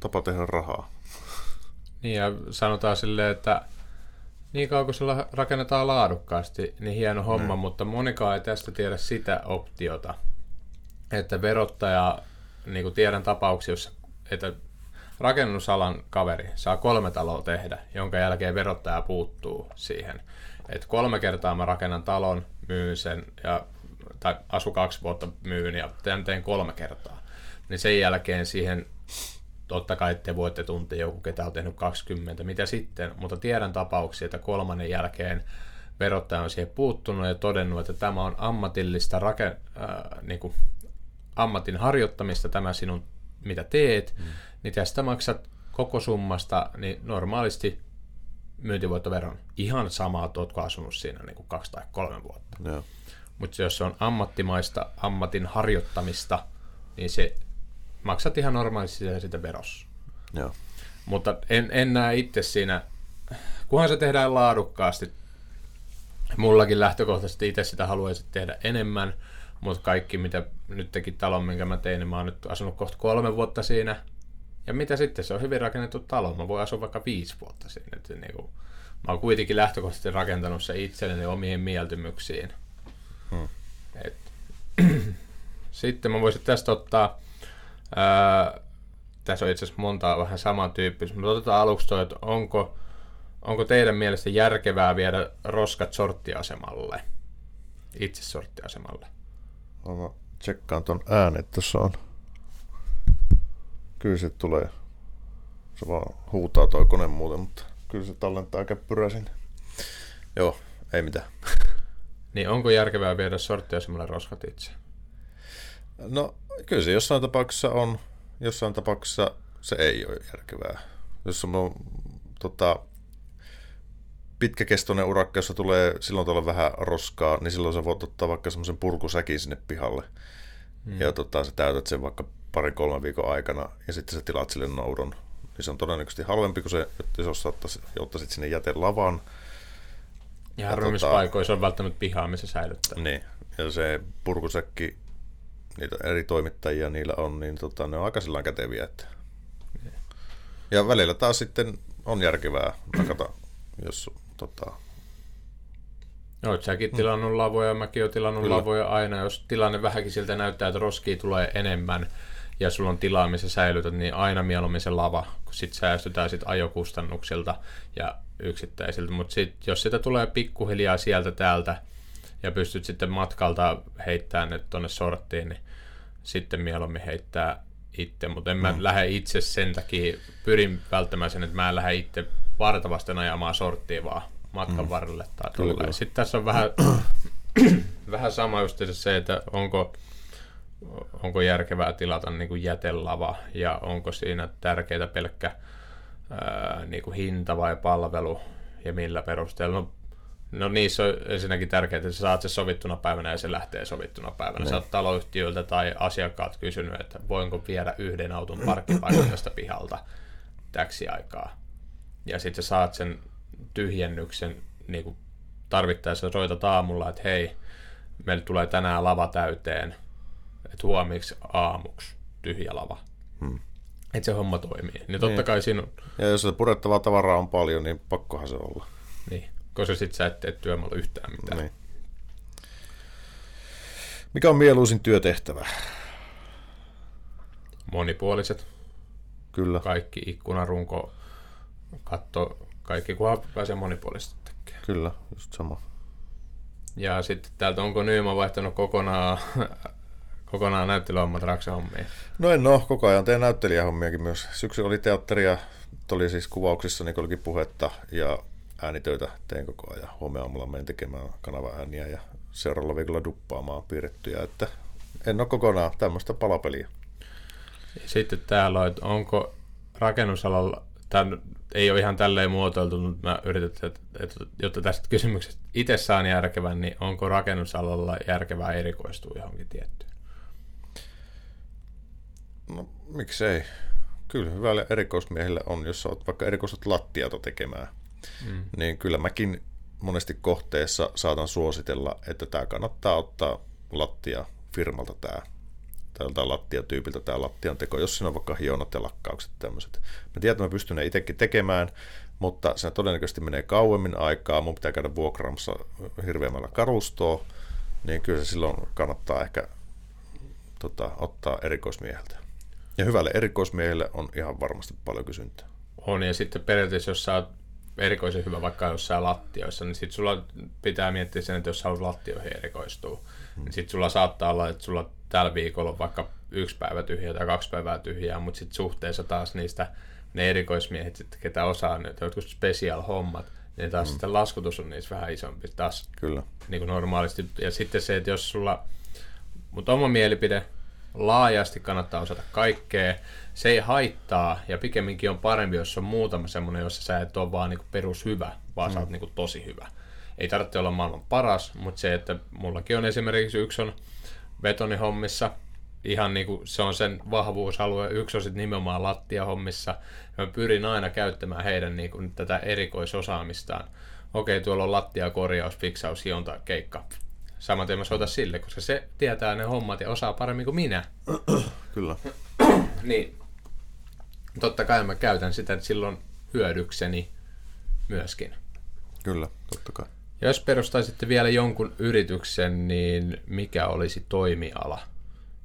tapa tehdä rahaa. Niin ja sanotaan silleen, että niin kauan kun sillä rakennetaan laadukkaasti, niin hieno homma, Mm. mutta monikaan ei tästä tiedä sitä optiota, että verottaja, niin kuin tiedän tapauksia, jossa, että rakennusalan kaveri saa kolme taloa tehdä, jonka jälkeen verottaja puuttuu siihen. Että kolme kertaa mä rakennan talon, myyn sen, ja, tai asu kaksi vuotta myyn ja tämän teen kolme kertaa. Niin sen jälkeen siihen totta kai te voitte tuntea joku, ketä on tehnyt 20, mitä sitten, mutta tiedän tapauksia, että kolmannen jälkeen verottaja on siihen puuttunut ja todennut, että tämä on ammatillista rake, äh, niin kuin ammatin harjoittamista, tämä sinun, mitä teet, mm. Niin tästä maksat koko summasta niin normaalisti myyntivoittoveron. Ihan samaa, että ootko asunut siinä niin kuin kaksi tai kolme vuotta. Joo. Mutta jos se on ammattimaista ammatin harjoittamista, niin se maksat ihan normaalisti sitä, sitä verossa. Joo. Mutta en, en näe itse siinä, kunhan se tehdään laadukkaasti. Mullakin lähtökohtaisesti itse sitä haluaisin tehdä enemmän, mutta kaikki mitä nyt teki talon, minkä mä tein, niin mä oon nyt asunut kohta kolme vuotta siinä. Ja mitä sitten, se on hyvin rakennettu talo, mä voin asua vaikka viisi vuotta siinä. Että niin kuin, mä oon kuitenkin lähtökohtaisesti rakentanut se itselleni omiin mieltymyksiin. Hmm. Et, sitten mä voisin tästä ottaa, ää, tässä on itse asiassa montaa vähän samantyyppistä, mutta otetaan aluksi toi, että onko, onko teidän mielestä järkevää viedä roskat sorttiasemalle? Itse sorttiasemalle. Mä tsekkaan ton äänet, tuossa on. Kyllä se tulee. Se vaan huutaa toi kone muuten, mutta kyllä se tallentaa käppyrää sinne. Joo, ei mitään. Niin onko järkevää viedä sorttiasemalle roskat itse? No, kyllä se jossain tapauksessa on. Jossain tapauksessa se ei ole järkevää. Jos on tota, pitkäkestoinen urakka, jossa tulee silloin tuolla vähän roskaa, niin silloin sä voit ottaa vaikka semmoisen purkusäkin sinne pihalle. Mm. Ja tota, sä täytät sen vaikka parin kolmen viikon aikana ja sitten sä tilaat sille noudon. Niin se on todennäköisesti halvempi kuin se, että jos ottaisit, sinne jätelavan. Ja Ja tota- paikoissa on välttämättä pihaa, missä säilyttää. Niin, ja se purkusäkki, niitä eri toimittajia niillä on, niin tota, ne on aika sillä käteviä. Että. Ja välillä taas sitten on järkevää nakata, jos tota, Oot säkin tilannut lavoja, mäkin oon tilannut Kyllä. lavoja aina. Jos tilanne vähänkin siltä näyttää, että roskia tulee enemmän ja sulla on tilaa, missä säilytät, niin aina mieluummin se lava, kun sit säästytään sit ajokustannuksilta ja yksittäisiltä. Mutta sit, jos sitä tulee pikkuhiljaa sieltä täältä ja pystyt sitten matkalta heittämään ne tonne sorttiin, niin sitten mieluummin heittää itse, mutta en mä Mm. lähde itse sen takia, pyrin välttämään sen, että mä en lähde itse vartavasten ajamaan sorttia vaan matkan Mm. varrelle tai. Sitten tässä on vähän, vähän sama just se, että onko, onko järkevää tilata niin kuin jätelava ja onko siinä tärkeää pelkkä ää, niin kuin hinta vai palvelu ja millä perusteella. No, no niissä on ensinnäkin tärkeää, että sä saat se sovittuna päivänä ja se lähtee sovittuna päivänä. Niin. Sä oot taloyhtiöiltä tai asiakkaat kysynyt, että voinko viedä yhden auton parkkipaikan tästä pihalta täksi aikaa. Ja sitten sä saat sen tyhjennyksen niin kuin tarvittaessa soitat aamulla, että hei, meillä tulee tänään lava täyteen, että huomiksi aamuksi tyhjä lava. Hmm. Että se homma toimii. Niin totta niin. kai siinä on... Ja jos se purettavaa tavaraa on paljon, niin pakkohan se olla. Niin, koska sit sä et tee työmaalla yhtään mitään. Niin. Mikä on mieluisin työtehtävä? Monipuoliset. Kyllä. Kaikki ikkunarunko, katto, kaikki kunhan pääsee monipuolisesti tekemään. Kyllä, just sama. Ja sitten täältä onko Nyyman vaihtanut kokonaan, kokonaan näyttelyhommat raksahommiin? No en ole, koko ajan teen näyttelijähommiakin myös. Syksy oli teatteria, oli siis kuvauksissa, niin olikin puhetta ja äänitöitä teen koko ajan. Huomenna aamulla menen tekemään kanava ääniä ja seuraavalla viikolla duppaamaan piirrettyjä, että en ole kokonaan tämmöistä palapeliä. Sitten täällä on, että onko rakennusalalla, tämä ei ole ihan tälleen muotoiltu, mutta mä yritän, että, että jotta tästä kysymyksestä itse saan järkevän, niin onko rakennusalalla järkevää erikoistua johonkin tiettyyn? No miksei. Kyllä hyvälle erikoismiehelle on, jos olet vaikka erikoistut lattiata tekemään, mm. niin kyllä mäkin monesti kohteessa saatan suositella, että tämä kannattaa ottaa lattia firmalta tämä tältä lattiatyypiltä tämä lattian teko, jos siinä on vaikka hionat ja lakkaukset tämmöiset. Mä tiedän, että mä pystyn ne itsekin tekemään, mutta se todennäköisesti menee kauemmin aikaa, mun pitää käydä vuokraamassa hirveämmällä karustoa, niin kyllä se silloin kannattaa ehkä tota, ottaa erikoismieheltä. Ja hyvälle erikoismiehelle on ihan varmasti paljon kysyntää. On, ja sitten periaatteessa, jos sä oot erikoisen hyvä vaikka jossain lattioissa, niin sitten sulla pitää miettiä sen, että jos sä haluat lattioihin erikoistua, hmm. niin sitten sulla saattaa olla, että sulla tällä viikolla on vaikka yksi päivä tyhjää tai kaksi päivää tyhjää, mutta sitten suhteessa taas niistä ne erikoismiehet, sit, ketä osaa ne jotkut special hommat, niin taas hmm. sitten laskutus on niissä vähän isompi taas Kyllä. Niin kuin normaalisti. Ja sitten se, että jos sulla, mutta oma mielipide, laajasti kannattaa osata kaikkea. Se ei haittaa ja pikemminkin on parempi, jos on muutama semmoinen, jossa sä et ole vaan niinku perushyvä, vaan mm. sä oot niinku tosi hyvä. Ei tarvitse olla maailman paras, mutta se, että mullakin on esimerkiksi yksi on betonihommissa, ihan niin kuin se on sen vahvuusalue, yksi on sitten nimenomaan lattiahommissa. Mä pyrin aina käyttämään heidän niin kuin, tätä erikoisosaamistaan. Okei, tuolla on lattia, korjaus, fiksaus, hionta, keikka saman tien mä soitan sille, koska se tietää ne hommat ja osaa paremmin kuin minä. Kyllä. niin totta kai mä käytän sitä silloin hyödykseni myöskin. Kyllä, totta kai. Ja jos perustaisitte vielä jonkun yrityksen, niin mikä olisi toimiala?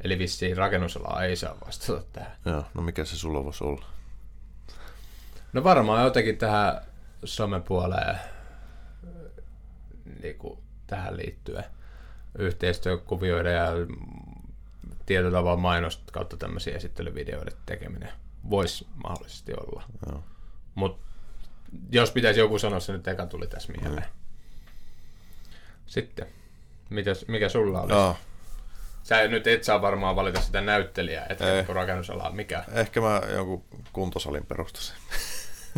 Eli vissiin rakennusalaa ei saa vastata tähän. Joo, no mikä se sulla voisi olla? No varmaan jotenkin tähän somepuoleen niin kuin tähän liittyen yhteistyökuvioiden ja tietyllä tavalla mainosta kautta tämmöisiä esittelyvideoiden tekeminen voisi mahdollisesti olla. Mutta jos pitäisi joku sanoa, se nyt eka tuli tässä mieleen. Mm. Sitten, mitäs, mikä sulla olisi? No. Sä nyt et saa varmaan valita sitä näyttelijää, että rakennusalaa. Mikä? Ehkä mä jonkun kuntosalin perustasin.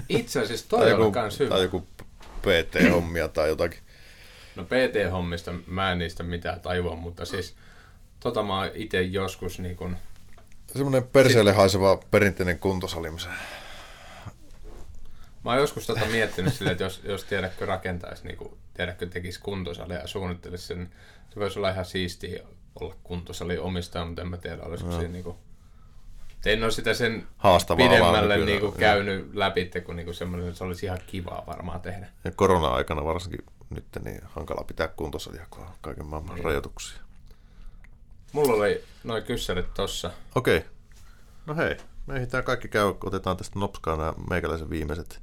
Itse asiassa toi on kans hyvä. Tai joku PT-hommia tai jotakin. No PT-hommista mä en niistä mitään tajua, mutta siis tota mä oon itse joskus niin kun... Semmoinen perseelle haiseva perinteinen kuntosali. Mä oon joskus tota miettinyt silleen, että jos, jos tiedätkö rakentaisi, niin kuin, tiedätkö tekisi kuntosalia ja suunnittelisi sen, se voisi olla ihan siistiä olla kuntosali omistaa, mutta en mä tiedä, olisiko no. siinä niin en ole sitä sen Haastavaa pidemmälle niin kuin, käynyt läpi, kun niin kuin semmoinen, se olisi ihan kivaa varmaan tehdä. Ja korona-aikana varsinkin nyt niin hankala pitää kuntossa kun on kaiken maailman niin. rajoituksia. Mulla oli noin kyssärit tossa. Okei. Okay. No hei, me ehditään kaikki käy, otetaan tästä nopskaan nämä meikäläisen viimeiset.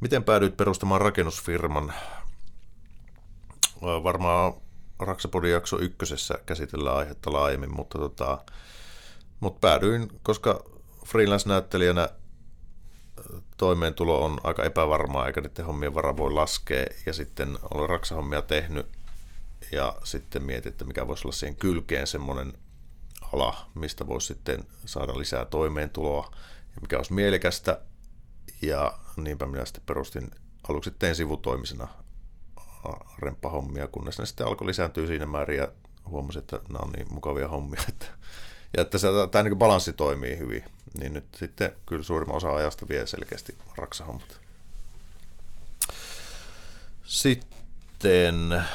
Miten päädyit perustamaan rakennusfirman? Varmaan Raksapodin jakso ykkösessä käsitellään aihetta laajemmin, mutta tota, mut päädyin, koska freelance-näyttelijänä toimeentulo on aika epävarmaa, eikä niiden hommien vara voi laskea. Ja sitten olen raksahommia tehnyt ja sitten mietin, että mikä voisi olla siihen kylkeen semmoinen ala, mistä voisi sitten saada lisää toimeentuloa ja mikä olisi mielekästä. Ja niinpä minä sitten perustin, aluksi tein sivutoimisena remppahommia, kunnes ne sitten alkoi lisääntyä siinä määrin ja huomasin, että nämä on niin mukavia hommia, että, ja että tämä niin balanssi toimii hyvin niin nyt sitten kyllä suurimman osa ajasta vie selkeästi raksahommat. Sitten äh,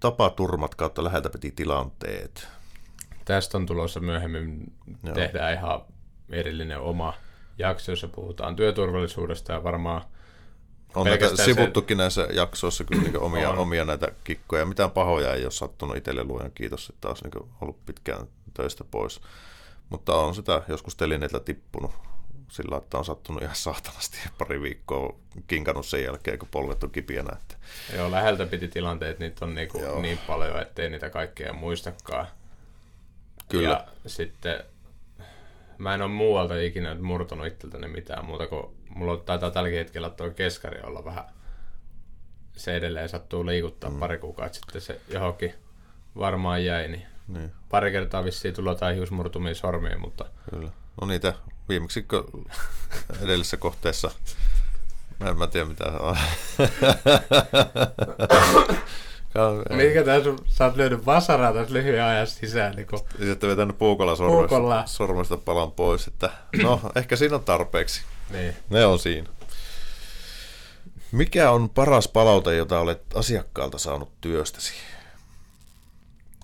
tapaturmat kautta läheltä piti tilanteet. Tästä on tulossa myöhemmin, Joo. tehdään ihan erillinen oma jakso, jossa puhutaan työturvallisuudesta ja varmaan On näitä Pelkästään se- sivuttukin näissä jaksoissa kyllä niin omia, On. omia näitä kikkoja. Mitään pahoja ei ole sattunut itselle luojan kiitos, että taas niin ollut pitkään töistä pois. Mutta on sitä joskus telineitä tippunut sillä, että on sattunut ihan saatanasti pari viikkoa kinkannut sen jälkeen, kun polvet on kipiänä. Että joo, läheltä piti tilanteet, niitä on niinku Joo. niin paljon, ettei niitä kaikkea muistakaan. Kyllä. Ja sitten mä en ole muualta ikinä murtunut itseltäni mitään muuta kuin mulla taitaa tälläkin hetkellä tuo keskari olla vähän se edelleen sattuu liikuttaa mm. pari kuukautta sitten se johonkin varmaan jäi, niin niin, pari kertaa vissiin tullut jotain hiusmurtumia sormiin, mutta kyllä. No niitä viimeksi edellisessä kohteessa Mä en mä tiedä mitä on. Ka- mikä tässä on, sä oot lyönyt vasaraa tässä lyhyen ajan sisään, niin kun Sitten vetänyt puukolla Puukolla. sormesta, sormesta palan pois, että no, ehkä siinä on tarpeeksi. niin. Ne on siinä. Mikä on paras palaute, jota olet asiakkaalta saanut työstäsi?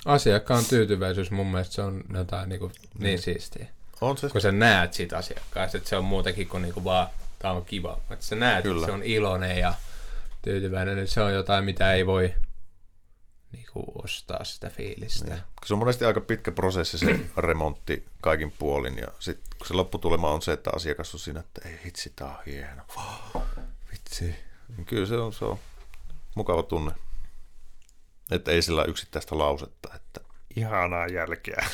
Asiakkaan tyytyväisyys mun mielestä se on jotain niin, kuin, niin siistiä. On se? Kun sä näet siitä asiakkaasta, että se on muutakin kuin, niin kuin vaan, tää on kiva. Että sä näet, Kyllä. että se on iloinen ja tyytyväinen, niin se on jotain, mitä ei voi niin kuin, ostaa sitä fiilistä. Niin. Se on monesti aika pitkä prosessi se remontti kaikin puolin ja sitten kun se lopputulema on se, että asiakas on siinä, että ei hitsi, tää on hieno. Vitsi. Niin kyllä se on, se on mukava tunne. Että ei sillä yksittäistä lausetta, että ihanaa jälkeä.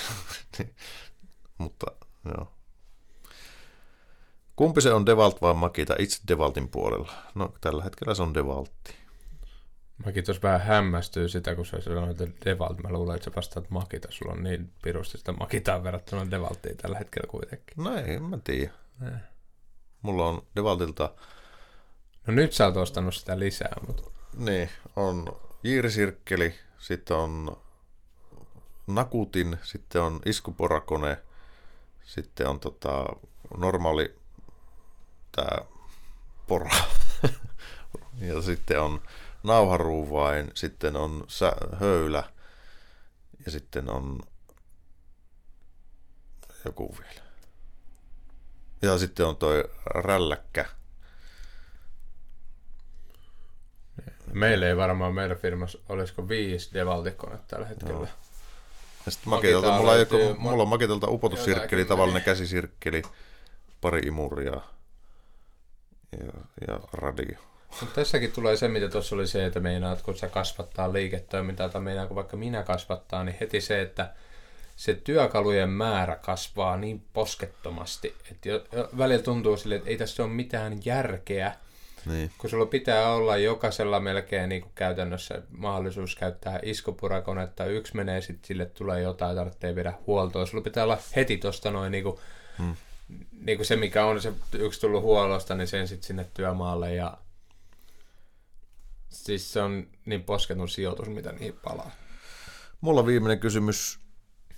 Mutta joo. Kumpi se on Devalt vai Makita? Itse Devaltin puolella. No tällä hetkellä se on Devaltti. Mäkin tuossa vähän hämmästyy sitä, kun sä sanoit, että Devalt, mä luulen, että sä vastaat Makita. Sulla on niin pirusti sitä Makitaan verrattuna Devaltiin tällä hetkellä kuitenkin. No ei, en mä tiedä. Eh. Mulla on Devaltilta No nyt sä oot ostanut sitä lisää, mutta Niin, on jiirisirkkeli, sitten on nakutin, sitten on iskuporakone, sitten on tota, normaali tää pora. ja sitten on nauharuuvain, sitten on sä, höylä ja sitten on joku vielä. Ja sitten on toi rälläkkä. Meillä ei varmaan meidän firmassa, olisiko viisi Devaltikonetta tällä hetkellä. Joo. Ja sitten Makitelta, mulla, ole- mulla on Makitelta upotussirkkeli, tavallinen käsisirkkeli, pari imuria ja, ja radio. Mutta tässäkin tulee se, mitä tuossa oli se, että meinaat, kun sä kasvattaa liiketoimintaa, tai meinaat, kun vaikka minä kasvattaa, niin heti se, että se työkalujen määrä kasvaa niin poskettomasti, että jo, jo, välillä tuntuu sille, että ei tässä ole mitään järkeä, Niin, kun sulla pitää olla jokaisella melkein niin kuin käytännössä mahdollisuus käyttää iskupurakonetta, yksi menee sitten sille tulee jotain, tarvitsee viedä huoltoon. Sulla pitää olla heti tuosta noin niin kuin, Hmm. niin kuin se, mikä on se yksi tullut huollosta, niin sen sitten sinne työmaalle ja siis se on niin posketun sijoitus, mitä niihin palaa. mulla viimeinen kysymys.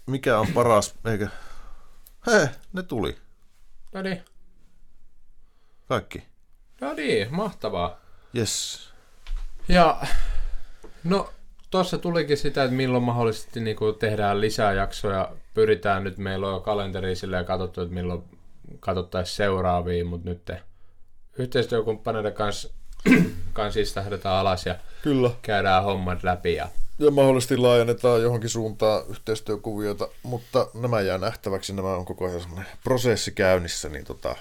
Mikä on paras, eikä... He, ne tuli. No niin, Kaikki. No niin, mahtavaa. Yes. Ja no tuossa tulikin sitä, että milloin mahdollisesti niin kuin tehdään lisää jaksoja. Pyritään nyt, meillä on jo kalenteri silleen katsottu, että milloin katsottaisiin seuraavia, mutta nyt yhteistyökumppaneiden kanssa, siis tähdetään alas ja Kyllä. käydään hommat läpi. Ja Ja mahdollisesti laajennetaan johonkin suuntaan yhteistyökuviota, mutta nämä jää nähtäväksi, nämä on koko ajan prosessi käynnissä, niin tota,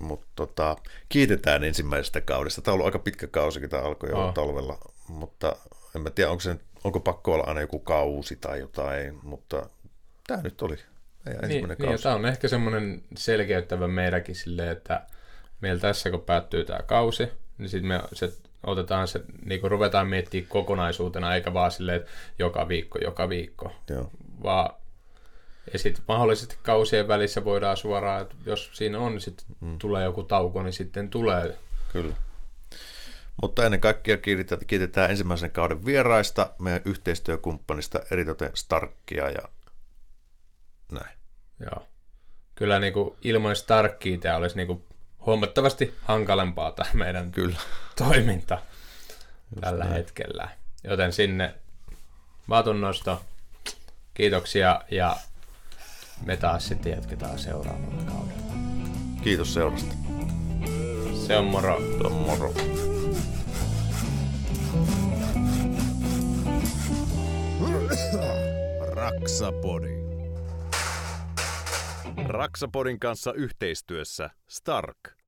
mutta tota, kiitetään ensimmäisestä kaudesta. Tämä on ollut aika pitkä kausikin, tämä alkoi jo Oh. talvella, mutta en mä tiedä, onko, se, onko pakko olla aina joku kausi tai jotain, mutta tämä nyt oli meidän niin, ensimmäinen niin, kausi. tämä on ehkä semmoinen selkeyttävä meidänkin silleen, että meillä tässä kun päättyy tämä kausi, niin sitten me se, otetaan se, niin kuin ruvetaan miettimään kokonaisuutena, eikä vaan silleen, että joka viikko, joka viikko, Joo. vaan ja sitten mahdollisesti kausien välissä voidaan suoraan, että jos siinä on, niin sitten mm. tulee joku tauko, niin sitten tulee. Kyllä. Mutta ennen kaikkea kiitetään, ensimmäisen kauden vieraista, meidän yhteistyökumppanista, eritoten Starkkia ja näin. Joo. Kyllä niin kuin ilman Starkkia tämä olisi niin kuin huomattavasti hankalempaa tämä meidän Kyllä. toiminta tällä hetkellä. Joten sinne vaatunnosto, kiitoksia ja me taas sitten jatketaan seuraavalla kaudella. Kiitos seurasta. Se on moro. Se on moro. Raksapodi. Raksapodin kanssa yhteistyössä Stark.